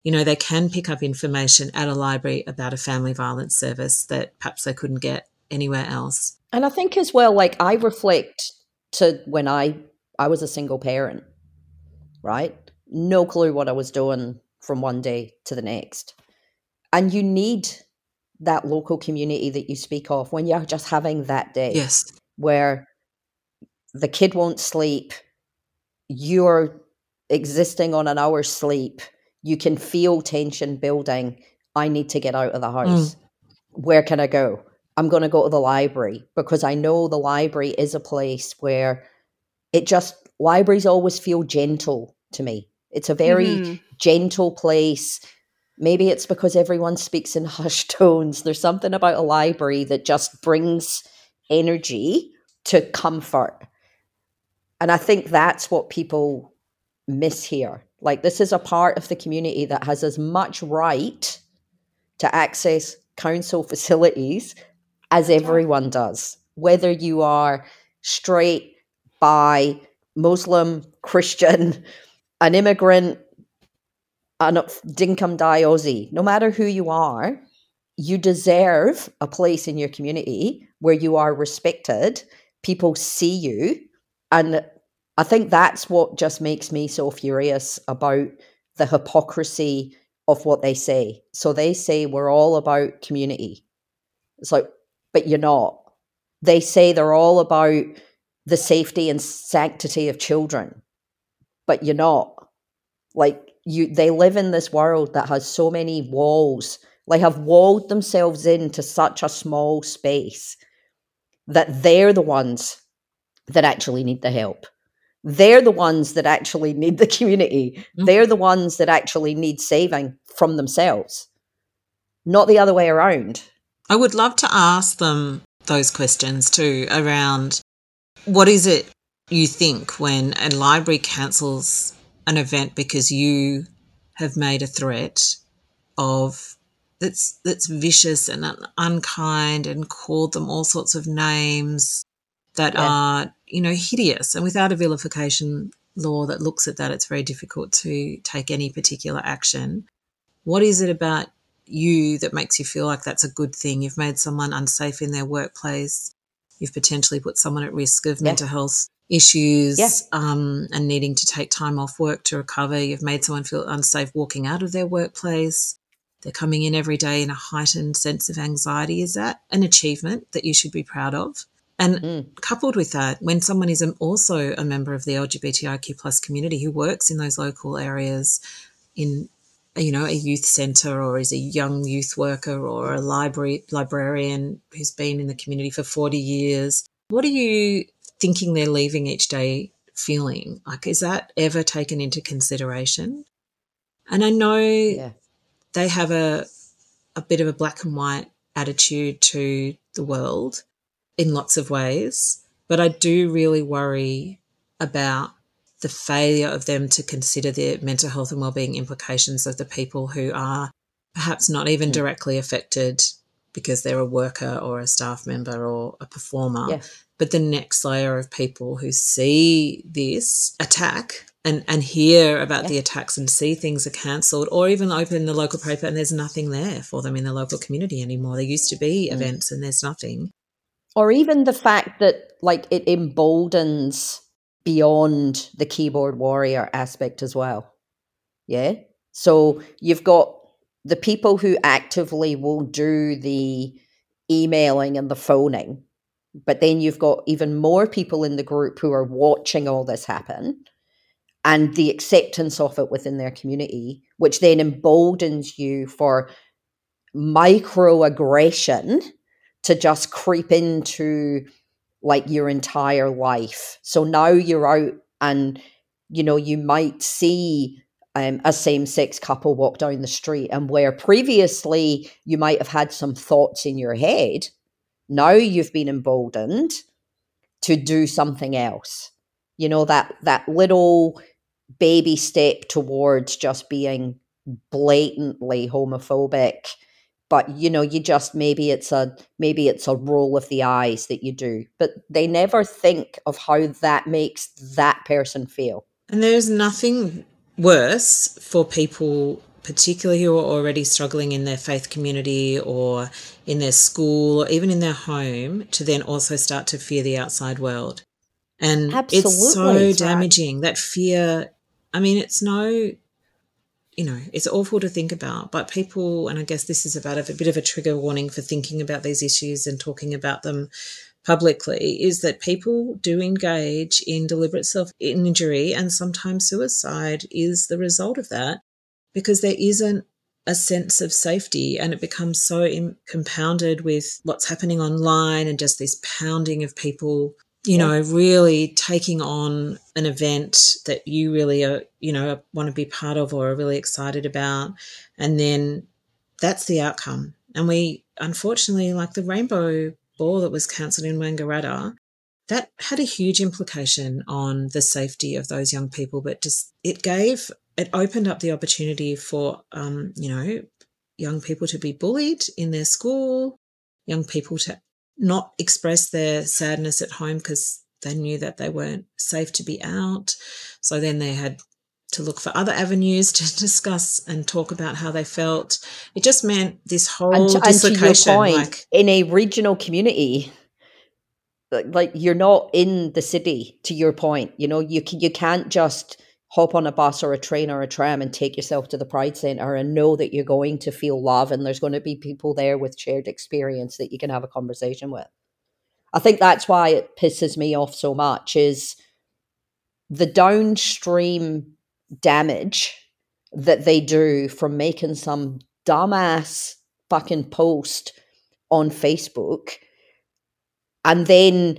you know they can pick up information at a library about a family violence service that perhaps they couldn't get anywhere else. And i think as well like i reflect to when i i was a single parent right? No clue what i was doing from one day to the next. And you need that local community that you speak of when you're just having that day yes. where the kid won't sleep you're existing on an hour's sleep you can feel tension building. I need to get out of the house. Mm. where can i go? I'm going to go to the library because i know the library is a place where it just libraries always feel gentle to me. It's a very mm-hmm. gentle place. Maybe it's because everyone speaks in hushed tones. There's something about a library that just brings energy to comfort. And I think that's what people miss here. Like, this is a part of the community that has as much right to access council facilities as everyone does, whether you are straight, bi, Muslim, Christian, an immigrant, an dinkum die Aussie, no matter who you are, you deserve a place in your community where you are respected, people see you, and I think that's what just makes me so furious about the hypocrisy of what they say. So they say we're all about community. It's like, but you're not. They say they're all about the safety and sanctity of children, but you're not. Like you they live in this world that has so many walls, They have walled themselves into such a small space that they're the ones that actually need the help. They're the ones that actually need the community. Mm-hmm. They're the ones that actually need saving from themselves, not the other way around. I would love to ask them those questions too around what is it you think when a library cancels an event because you have made a threat of that's that's vicious and unkind and called them all sorts of names that yeah. are, you know, hideous. And without a vilification law that looks at that, it's very difficult to take any particular action. What is it about you that makes you feel like that's a good thing? You've made someone unsafe in their workplace. You've potentially put someone at risk of yeah. mental health issues yeah. um, and needing to take time off work to recover. You've made someone feel unsafe walking out of their workplace. They're coming in every day in a heightened sense of anxiety. Is that an achievement that you should be proud of? And mm. coupled with that, when someone is also a member of the LGBTIQ plus community who works in those local areas in you know a youth center or is a young youth worker or a library librarian who's been in the community for 40 years what are you thinking they're leaving each day feeling like is that ever taken into consideration and i know yeah. they have a a bit of a black and white attitude to the world in lots of ways, but I do really worry about the failure of them to consider the mental health and well-being implications of the people who are perhaps not even mm. directly affected because they're a worker or a staff member or a performer yeah. but the next layer of people who see this attack and, and hear about yeah. the attacks and see things are cancelled or even open the local paper and there's nothing there for them in the local community anymore there used to be mm. events and there's nothing or even the fact that like it emboldens beyond the keyboard warrior aspect as well. Yeah? So you've got the people who actively will do the emailing and the phoning but then you've got even more people in the group who are watching all this happen and the acceptance of it within their community which then emboldens you for microaggression to just creep into like your entire life. So now you're out and you know you might see um, a same-sex couple walk down the street and where previously you might have had some thoughts in your head now you've been emboldened to do something else you know that that little baby step towards just being blatantly homophobic but you know you just maybe it's a maybe it's a roll of the eyes that you do but they never think of how that makes that person feel. And there's nothing worse for people particularly who are already struggling in their faith community or in their school or even in their home to then also start to fear the outside world. And Absolutely, it's so right. damaging that fear. I mean it's no you know, it's awful to think about, but people, and I guess this is about a, bit of a trigger warning for thinking about these issues and talking about them publicly, is that people do engage in deliberate self injury and sometimes suicide is the result of that because there isn't a sense of safety and it becomes so compounded with what's happening online and just this pounding of people you know, really taking on an event that you really are, you know, want to be part of or are really excited about. And then that's the outcome. And we, unfortunately, like the Rainbow Ball that was cancelled in Wangaratta, that had a huge implication on the safety of those young people. But just it gave, it opened up the opportunity for, um, you know, young people to be bullied in their school, young people to not express their sadness at home because they knew that they weren't safe to be out. So then they had to look for other avenues to discuss and talk about how they felt. It just meant this whole and dislocation. and point, like, in a regional community, like you're not in the city. To your point, you know you you can't just hop on a bus or a train or a tram and take yourself to the Pride Centre and know that you're going to feel love and there's going to be people there with shared experience that you can have a conversation with. I think that's why it pisses me off so much is the downstream damage that they do from making some dumbass fucking post on Facebook and then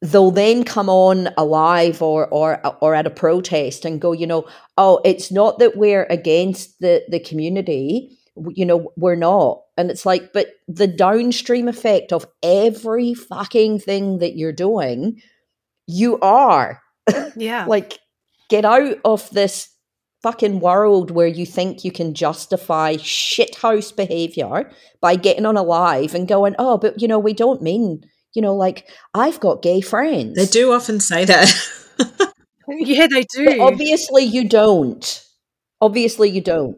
they'll then come on a live or or or at a protest and go you know oh it's not that we're against the the community you know we're not and it's like but the downstream effect of every fucking thing that you're doing you are Yeah. like get out of this fucking world where you think you can justify shithouse behavior by getting on a live and going oh but you know we don't mean you know, like I've got gay friends. they do often say that. yeah, they do. But obviously, you don't. Obviously, you don't.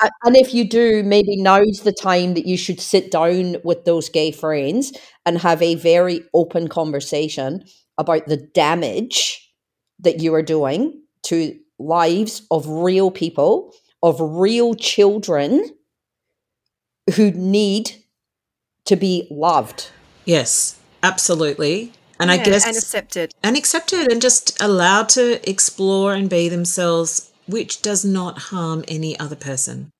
And if you do, maybe now's the time that you should sit down with those gay friends and have a very open conversation about the damage that you are doing to lives of real people, of real children who need to be loved. Yes, absolutely. And I guess and accepted. and accepted and just allowed to explore and be themselves, which does not harm any other person.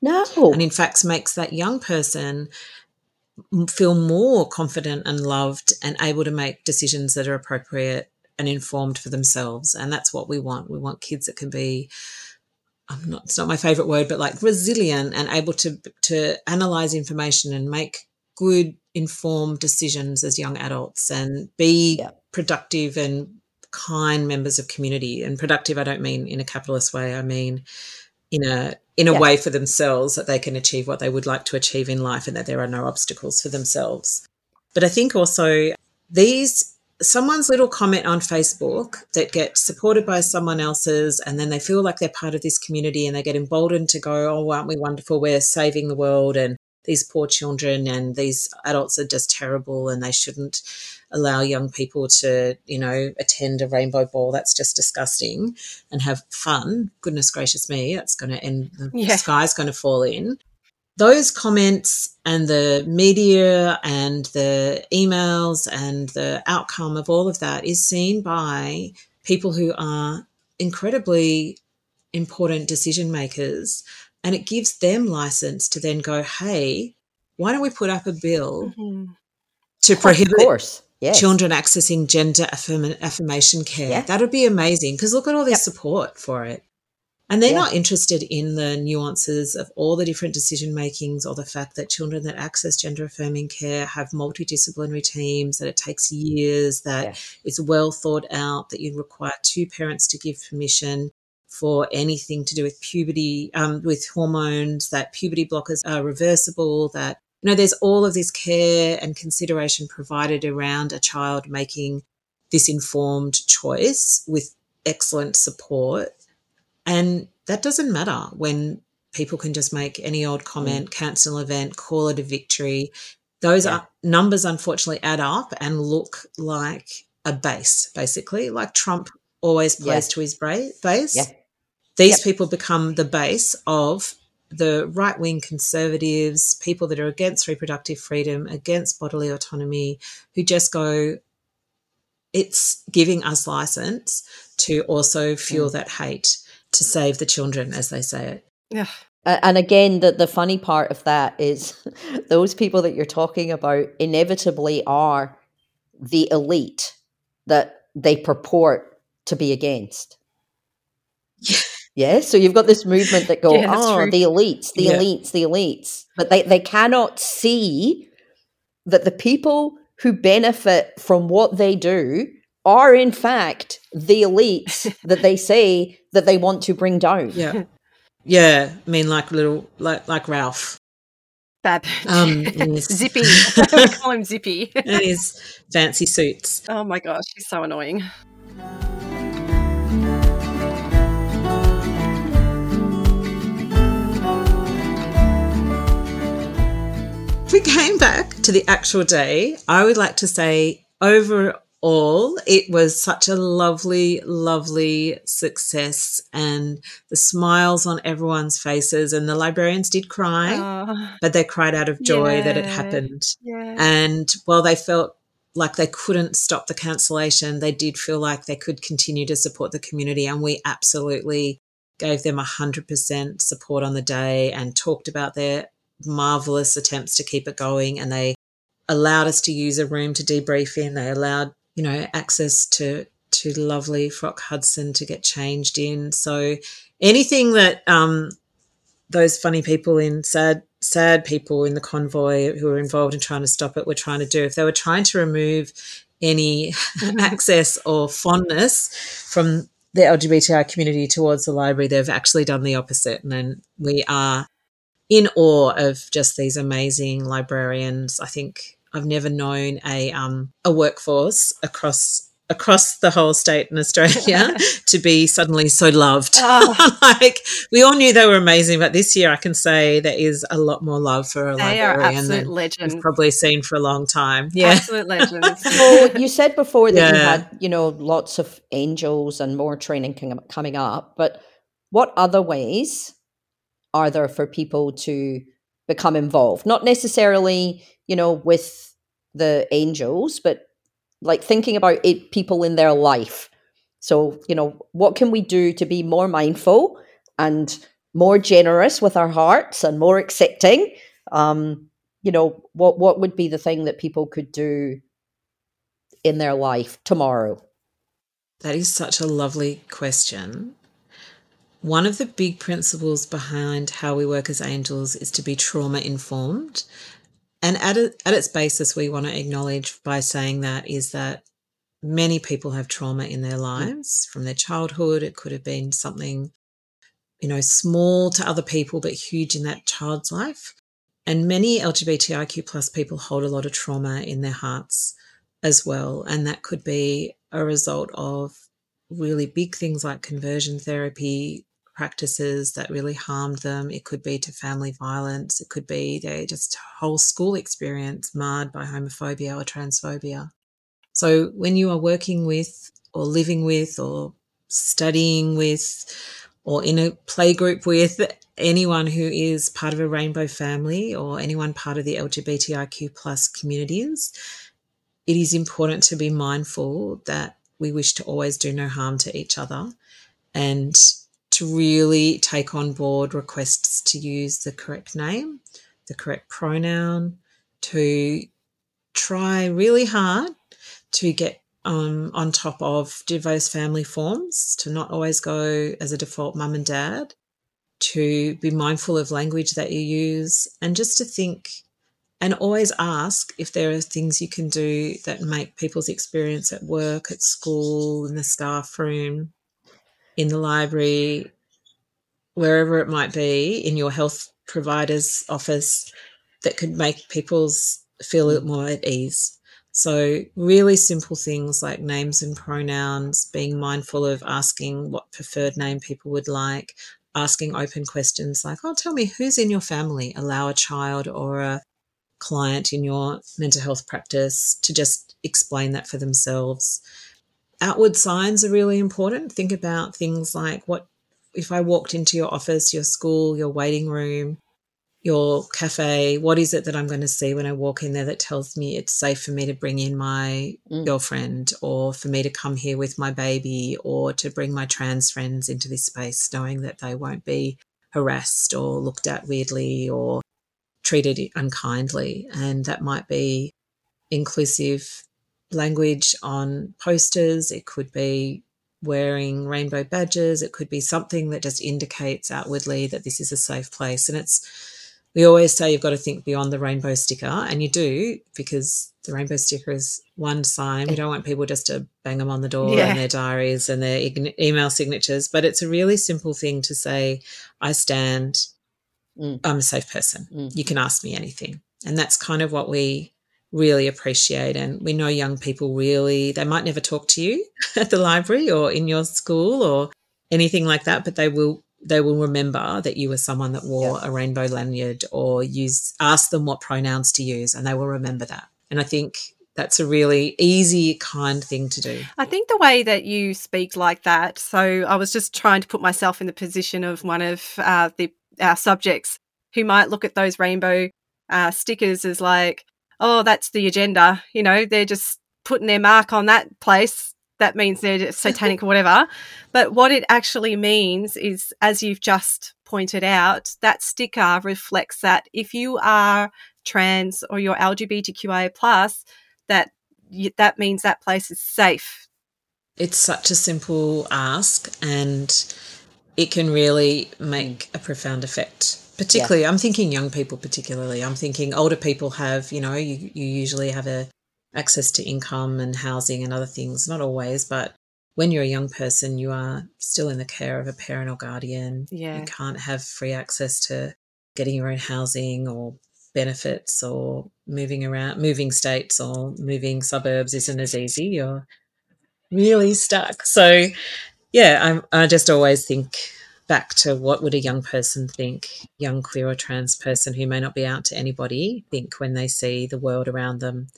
No. And in fact, makes that young person feel more confident and loved and able to make decisions that are appropriate and informed for themselves. And that's what we want. We want kids that can be. I'm not. It's not my favorite word, but like resilient and able to to analyze information and make good informed decisions as young adults and be productive and kind members of community. And productive, I don't mean in a capitalist way. I mean in a in a Yeah. way for themselves that they can achieve what they would like to achieve in life and that there are no obstacles for themselves. But I think also these someone's little comment on Facebook that gets supported by someone else's and then they feel like they're part of this community and they get emboldened to go, Oh, aren't we wonderful? We're saving the world and these poor children and these adults are just terrible and they shouldn't allow young people to, you know, attend a rainbow ball. That's just disgusting and have fun. Goodness gracious me, that's going to end, the Yeah. sky's going to fall in. Those comments and the media and the emails and the outcome of all of that is seen by people who are incredibly important decision makers. And it gives them license to then go, hey, why don't we put up a bill Mhm. to prohibit. Yes. children accessing gender affirm- affirmation care. Yeah. That would be amazing because look at all this Yep. support for it. And they're Yeah. not interested in the nuances of all the different decision makings or the fact that children that access gender affirming care have multidisciplinary teams, that it takes years, that Yeah. it's well thought out, that you require two parents to give permission for anything to do with puberty, um, with hormones, that puberty blockers are reversible, that, you know, there's all of this care and consideration provided around a child making this informed choice with excellent support. And that doesn't matter when people can just make any old comment, cancel an event, call it a victory. Those Yeah. are, numbers unfortunately add up and look like a base, basically, like Trump always plays Yeah. to his bra- base. Yeah. These Yep. people become the base of the right wing conservatives, people that are against reproductive freedom, against bodily autonomy, who just go, it's giving us license to also fuel mm. that hate to save the children, as they say it. Yeah. And again, the, the funny part of that is those people that you're talking about inevitably are the elite that they purport to be against. Yeah, so you've got this movement that go, Yeah, oh, true. the elites, the Yeah. elites, the elites. But they, they cannot see that the people who benefit from what they do are, in fact, the elites that they say that they want to bring down. Yeah. Yeah. I mean, like little, like, like Ralph. Bad. Um, Zippy. we call him Zippy. and his fancy suits. oh my gosh, he's so annoying. If we came back to the actual day, I would like to say overall, it was such a lovely, lovely success, and the smiles on everyone's faces. And the librarians did cry, Oh, but they cried out of joy that it happened. yeah. And while they felt like they couldn't stop the cancellation, they did feel like they could continue to support the community. And we absolutely gave them 100% support on the day and talked about their marvelous attempts to keep it going. And they allowed us to use a room to debrief in. They allowed, you know, access to to lovely Frock Hudson to get changed in. So anything that um, those funny people in sad sad people in the convoy who were involved in trying to stop it were trying to do if they were trying to remove any access or fondness from the LGBTI community towards the library, they've actually done the opposite. And then we are in awe of just these amazing librarians. I think I've never known a um, a workforce across across the whole state in Australia to be suddenly so loved. Oh. like we all knew they were amazing, but this year I can say there is a lot more love for a They are librarian absolute than legends. we've probably seen for a long time. Yeah. Absolute legends. So you said before that you had, you know, lots of angels and more training com- coming up, but what other ways are there for people to become involved? Not necessarily, you know, with the angels, but like thinking about it, people in their life. So, you know, what can we do to be more mindful and more generous with our hearts and more accepting? Um, you know, what what would be the thing that people could do in their life tomorrow? That is such a lovely question. One of the big principles behind how we work as angels is to be trauma informed. And at, it, at its basis, we want to acknowledge by saying that is that many people have trauma in their lives from their childhood. It could have been something, you know, small to other people, but huge in that child's life. And many LGBTIQ plus people hold a lot of trauma in their hearts as well. And that could be a result of really big things like conversion therapy practices that really harmed them. It could be to family violence. It could be their just whole school experience marred by homophobia or transphobia. So when you are working with or living with or studying with or in a play group with anyone who is part of a rainbow family or anyone part of the LGBTIQ plus communities, it is important to be mindful that we wish to always do no harm to each other and to really take on board requests to use the correct name, the correct pronoun, to try really hard to get um, on top of diverse family forms, to not always go as a default mum and dad, to be mindful of language that you use, and just to think and always ask if there are things you can do that make people's experience at work, at school, in the staff room, in the library, wherever it might be, in your health provider's office, that could make people's feel mm. more at ease. So, really simple things like names and pronouns, being mindful of asking what preferred name people would like, asking open questions like, oh, tell me who's in your family, allow a child or a client in your mental health practice to just explain that for themselves. Outward signs are really important. Think about things like what if I walked into your office, your school, your waiting room, your cafe, what is it that I'm going to see when I walk in there that tells me it's safe for me to bring in my mm. girlfriend or for me to come here with my baby or to bring my trans friends into this space knowing that they won't be harassed or looked at weirdly or treated unkindly. And that might be inclusive language on posters, it could be wearing rainbow badges, it could be something that just indicates outwardly that this is a safe place. And it's, we always say you've got to think beyond the rainbow sticker, and you do because the rainbow sticker is one sign. We don't want people just to bang them on the door yeah. and their diaries and their email signatures, but it's a really simple thing to say, I stand Mm. I'm a safe person. Mm. You can ask me anything. And that's kind of what we really appreciate. And we know young people really, they might never talk to you at the library or in your school or anything like that, but they will they will remember that you were someone that wore a rainbow lanyard or use ask them what pronouns to use and they will remember that. And I think that's a really easy, kind thing to do. I think the way that you speak like that, so I was just trying to put myself in the position of one of uh, the our subjects who might look at those rainbow uh, stickers as like, oh, that's the agenda. You know, they're just putting their mark on that place. That means they're satanic or whatever. But what it actually means is, as you've just pointed out, that sticker reflects that if you are trans or you're LGBTQIA plus, that that means that place is safe. It's such a simple ask, and it can really make a profound effect. Particularly, yeah. I'm thinking young people. Particularly, I'm thinking older people have. You know, you, you usually have a access to income and housing and other things. Not always, but when you're a young person, you are still in the care of a parent or guardian. Yeah. You can't have free access to getting your own housing or benefits or moving around, moving states or moving suburbs isn't as easy. You're really stuck. So yeah, I'm, I just always think back to what would a young person think, young queer or trans person who may not be out to anybody, think when they see the world around them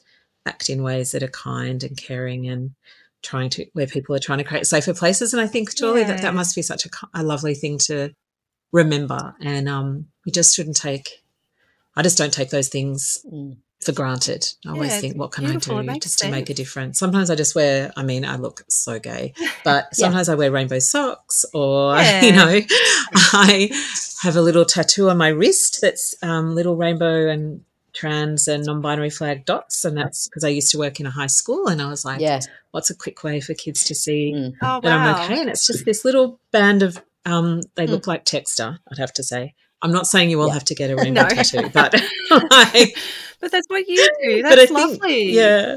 act in ways that are kind and caring and trying to where people are trying to create safer places. And I think, Julie, yeah. that that must be such a, a lovely thing to remember. And um, we just shouldn't take. I just don't take those things mm for granted. I always think, what can I do just to make a difference? Sometimes I just wear, I mean, I look so gay, but yeah. sometimes I wear rainbow socks or, yeah. you know, I have a little tattoo on my wrist that's um, little rainbow and trans and non-binary flag dots and that's because I used to work in a high school and I was like yeah. what's a quick way for kids to see mm. oh, that wow. I'm okay and it's just this little band of um, they mm. look like Texter I'd have to say I'm not saying you all yeah. have to get a rainbow no. tattoo but like but that's what you do. That's lovely. Think, yeah.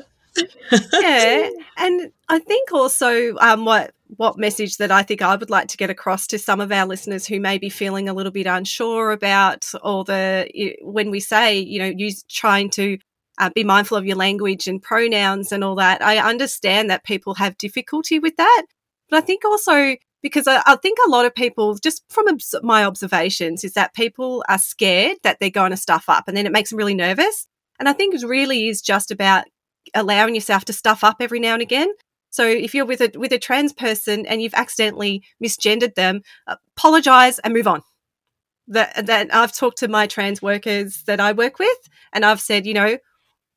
yeah, and I think also um, what what message that I think I would like to get across to some of our listeners who may be feeling a little bit unsure about all the when we say you know use trying to uh, be mindful of your language and pronouns and all that. I understand that people have difficulty with that, but I think also because I, I, think a lot of people, just from my observations, is that people are scared that they're going to stuff up, and then it makes them really nervous. And I think it really is just about allowing yourself to stuff up every now and again. So if you're with a with a trans person and you've accidentally misgendered them, apologize and move on. That that I've talked to my trans workers that I work with, and I've said, you know,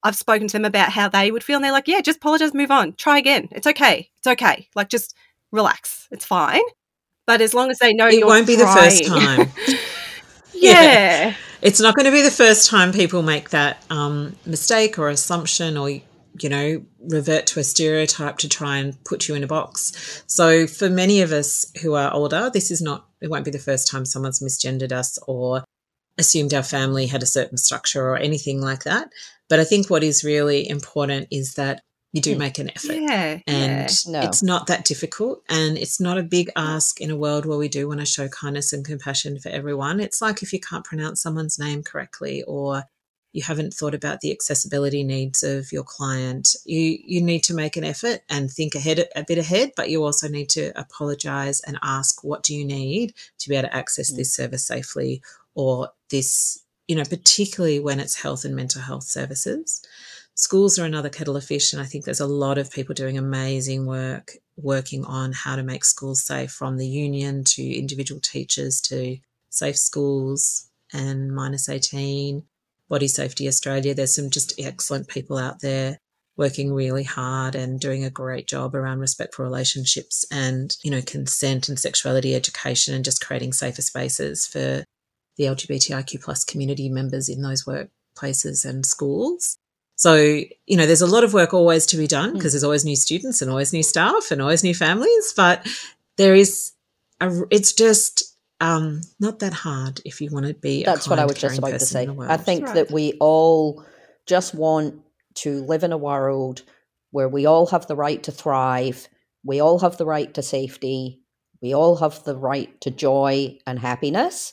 I've spoken to them about how they would feel, and they're like, yeah, just apologize, move on, try again. It's okay. It's okay. Like just relax. It's fine. But as long as they know it won't be trying. the first time. yeah. yeah. It's not going to be the first time people make that um, mistake or assumption or you know, revert to a stereotype to try and put you in a box. So for many of us who are older, this is not, it won't be the first time someone's misgendered us or assumed our family had a certain structure or anything like that. But I think what is really important is that you do hmm. make an effort. Yeah. And No. it's not that difficult. And it's not a big ask in a world where we do want to show kindness and compassion for everyone. It's like if you can't pronounce someone's name correctly or you haven't thought about the accessibility needs of your client, you, you need to make an effort and think ahead a bit ahead, but you also need to apologize and ask what do you need to be able to access hmm. this service safely or this, you know, particularly when it's health and mental health services schools are another kettle of fish and i think there's a lot of people doing amazing work working on how to make schools safe from the union to individual teachers to safe schools and minus 18 body safety australia. There's some just excellent people out there working really hard and doing a great job around respectful relationships and you know consent and sexuality education and just creating safer spaces for the lgbtiq plus community members in those workplaces and schools so, you know, there's a lot of work always to be done because there's always new students and always new staff and always new families, but there is a, it's just um, not that hard if you want to be That's a what I was just about to say. in the world. I think Right. that we all just want to live in a world where we all have the right to thrive, we all have the right to safety, we all have the right to joy and happiness.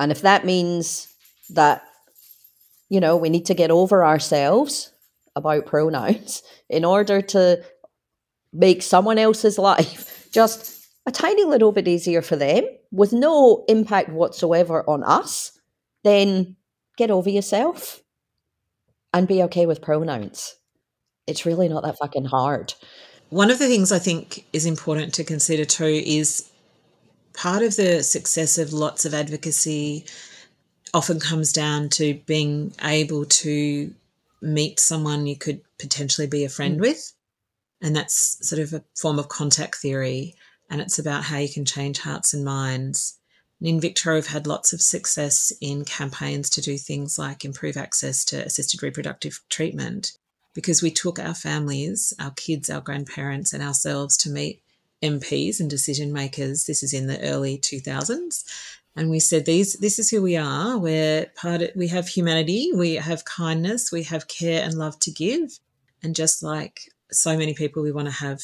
And if that means that, you know, we need to get over ourselves about pronouns in order to make someone else's life just a tiny little bit easier for them with no impact whatsoever on us, then get over yourself and be okay with pronouns. It's really not that fucking hard. One of the things I think is important to consider too is part of the success of lots of advocacy often comes down to being able to meet someone you could potentially be a friend mm. with. And that's sort of a form of contact theory. And it's about how you can change hearts and minds. And in Victoria, we've had lots of success in campaigns to do things like improve access to assisted reproductive treatment because we took our families, our kids, our grandparents, and ourselves to meet MPs and decision makers. This is in the early 2000s. And we said, these, this is who we are. We're part of, we have humanity, we have kindness, we have care and love to give. And just like so many people, we want to have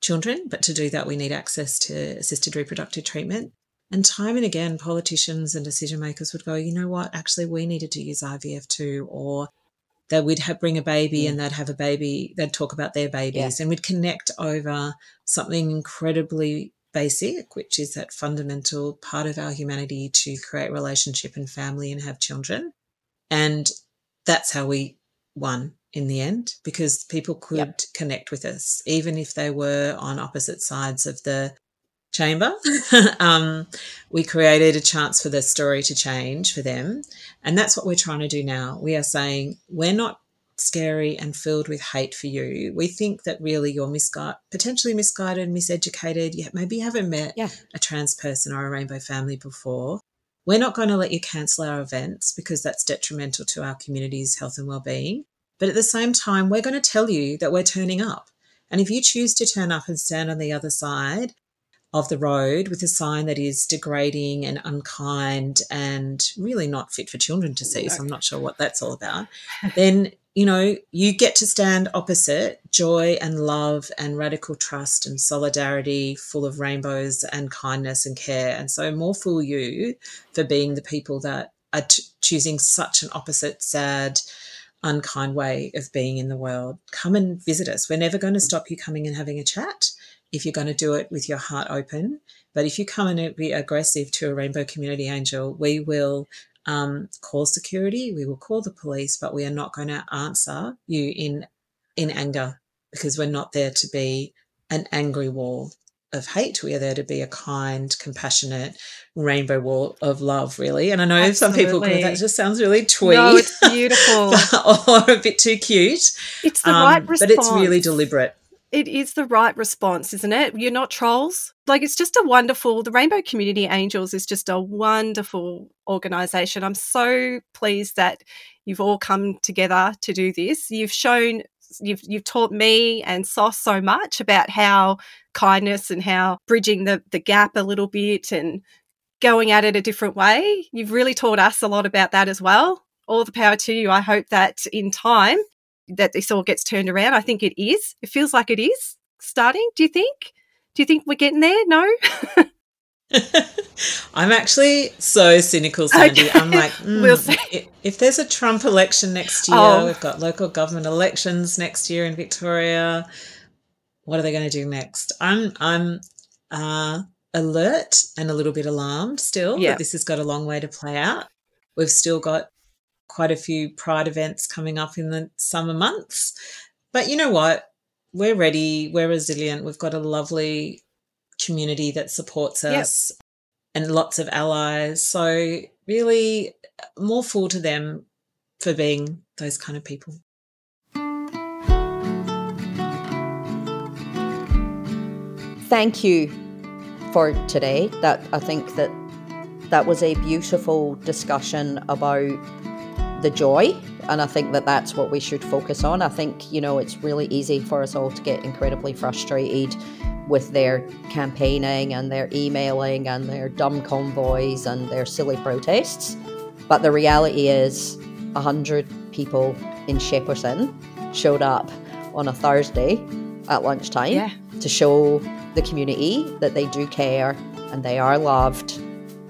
children, but to do that, we need access to assisted reproductive treatment. And time and again, politicians and decision makers would go, you know what, actually, we needed to use IVF too, or that we'd have, bring a baby and they'd have a baby, they'd talk about their babies, and we'd connect over something incredibly basic, which is that fundamental part of our humanity to create relationship and family and have children. And that's how we won in the end because people could connect with us, even if they were on opposite sides of the chamber. um, we created a chance for the story to change for them. And that's what we're trying to do now. We are saying we're not scary and filled with hate for you. We think that really you're misguided, potentially misguided, miseducated. You maybe you haven't met Yeah. a trans person or a rainbow family before. We're not going to let you cancel our events because that's detrimental to our community's health and well-being. But at the same time, we're going to tell you that we're turning up. And if you choose to turn up and stand on the other side of the road with a sign that is degrading and unkind and really not fit for children to see, so I'm not sure what that's all about, then you know, you get to stand opposite joy and love and radical trust and solidarity, full of rainbows and kindness and care. And so, more fool you for being the people that are t- choosing such an opposite, sad, unkind way of being in the world. Come and visit us. We're never going to stop you coming and having a chat if you're going to do it with your heart open. But if you come and be aggressive to a Rainbow Community Angel, we will um, call security, we will call the police, but we are not going to answer you in in anger because we're not there to be an angry wall of hate. We are there to be a kind, compassionate rainbow wall of love, really. And I know some people go, that just sounds really twee No, it's beautiful. or a bit too cute. It's the Um, right response. But it's really deliberate. It is the right response, isn't it? You're not trolls. Like, it's just a wonderful, the Rainbow Community Angels is just a wonderful organization. I'm so pleased that you've all come together to do this. You've shown You've you've taught me and Sauce so much about how kindness and how bridging the the gap a little bit and going at it a different way. You've really taught us a lot about that as well. All the power to you. I hope that in time that this all gets turned around. I think it is. It feels like it is starting. Do you think? Do you think we're getting there? No. I'm actually so cynical, Sandee. Okay. I'm like, mm, We'll see. If there's a Trump election next year, Oh. we've got local government elections next year in Victoria. What are they going to do next? I'm I'm uh, alert and a little bit alarmed still Yeah. that this has got a long way to play out. We've still got quite a few Pride events coming up in the summer months, but you know what? We're ready. We're resilient. We've got a lovely community that supports Yep. us and lots of allies. So really more fool to them for being those kind of people. Thank you for today. That I think that that was a beautiful discussion about the joy and I think that that's what we should focus on. I think, you know, it's really easy for us all to get incredibly frustrated with their campaigning and their emailing and their dumb convoys and their silly protests. But the reality is 100 people in Shepparton showed up on a Thursday at lunchtime Yeah. to show the community that they do care and they are loved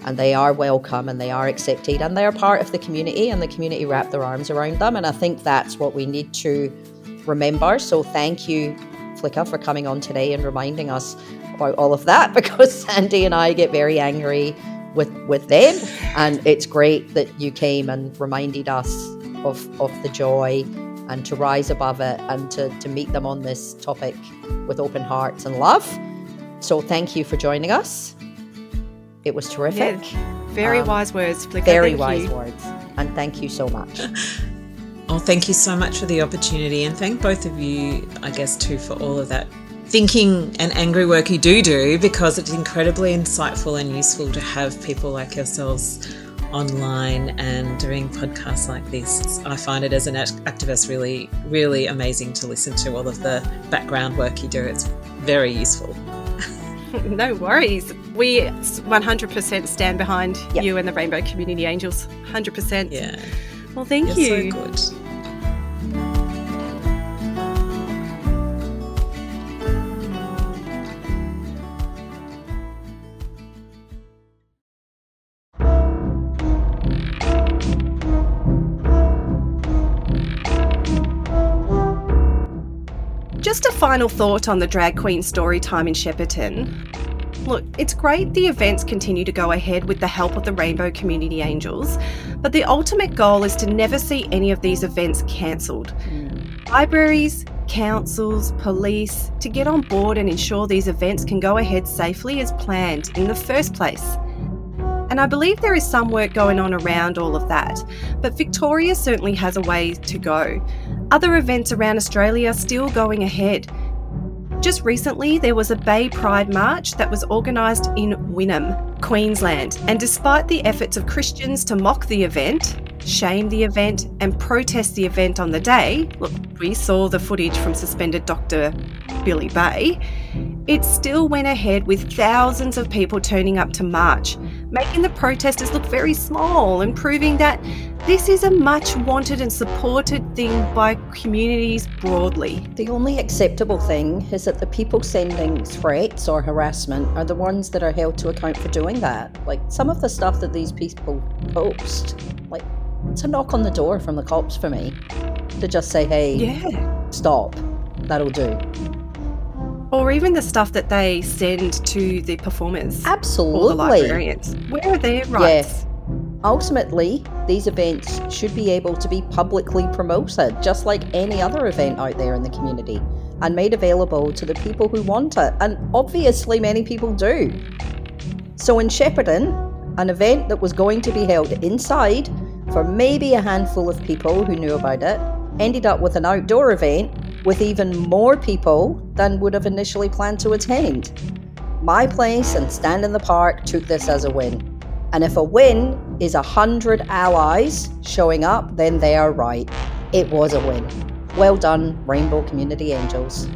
and they are welcome and they are accepted and they are part of the community and the community wrap their arms around them. And I think that's what we need to remember. So thank you, Flikka, for coming on today and reminding us about all of that because Sandee and I get very angry with, with them. And it's great that you came and reminded us of, of the joy and to rise above it and to, to meet them on this topic with open hearts and love. So thank you for joining us. It was terrific. Very Um, wise words, Flikka. Very Thank wise you. words. And thank you so much. Oh, thank you so much for the opportunity, and thank both of you, I guess, too, for all of that thinking and angry work you do do because it's incredibly insightful and useful to have people like yourselves online and doing podcasts like this. I find it as an activist really, really amazing to listen to all of the background work you do. It's very useful. no worries. We 100% stand behind Yep. you and the Rainbow Community Angels. 100%. Yeah, Well, thank you're you. so good. Just a final thought on the drag queen story time in Shepparton. Look, it's great the events continue to go ahead with the help of the Rainbow Community Angels, but the ultimate goal is to never see any of these events cancelled. Libraries, councils, police, to get on board and ensure these events can go ahead safely as planned in the first place. And I believe there is some work going on around all of that, but Victoria certainly has a way to go. Other events around Australia are still going ahead. Just recently, there was a Bay Pride March that was organised in Wynnum, Queensland, and despite the efforts of Christians to mock the event, shame the event, and protest the event on the day, look, we saw the footage from suspended Dr. Billy Bay, it still went ahead with thousands of people turning up to march, making the protesters look very small and proving that this is a much wanted and supported thing by communities broadly. The only acceptable thing is that the people sending threats or harassment are the ones that are held to account for doing that. Like some of the stuff that these people post, like it's a knock on the door from the cops for me to just say, hey, Yeah. stop, that'll do. Or even the stuff that they send to the performers or the Absolutely. librarians. Where are their rights? Yes, ultimately, these events should be able to be publicly promoted, just like any other event out there in the community, and made available to the people who want it. And obviously, many people do. So, in Shepparton, an event that was going to be held inside for maybe a handful of people who knew about it ended up with an outdoor event with even more people than would have initially planned to attend. My place and Stand in the Park took this as a win. And if a win is a hundred allies showing up, then they are right. It was a win. Well done, Rainbow Community Angels.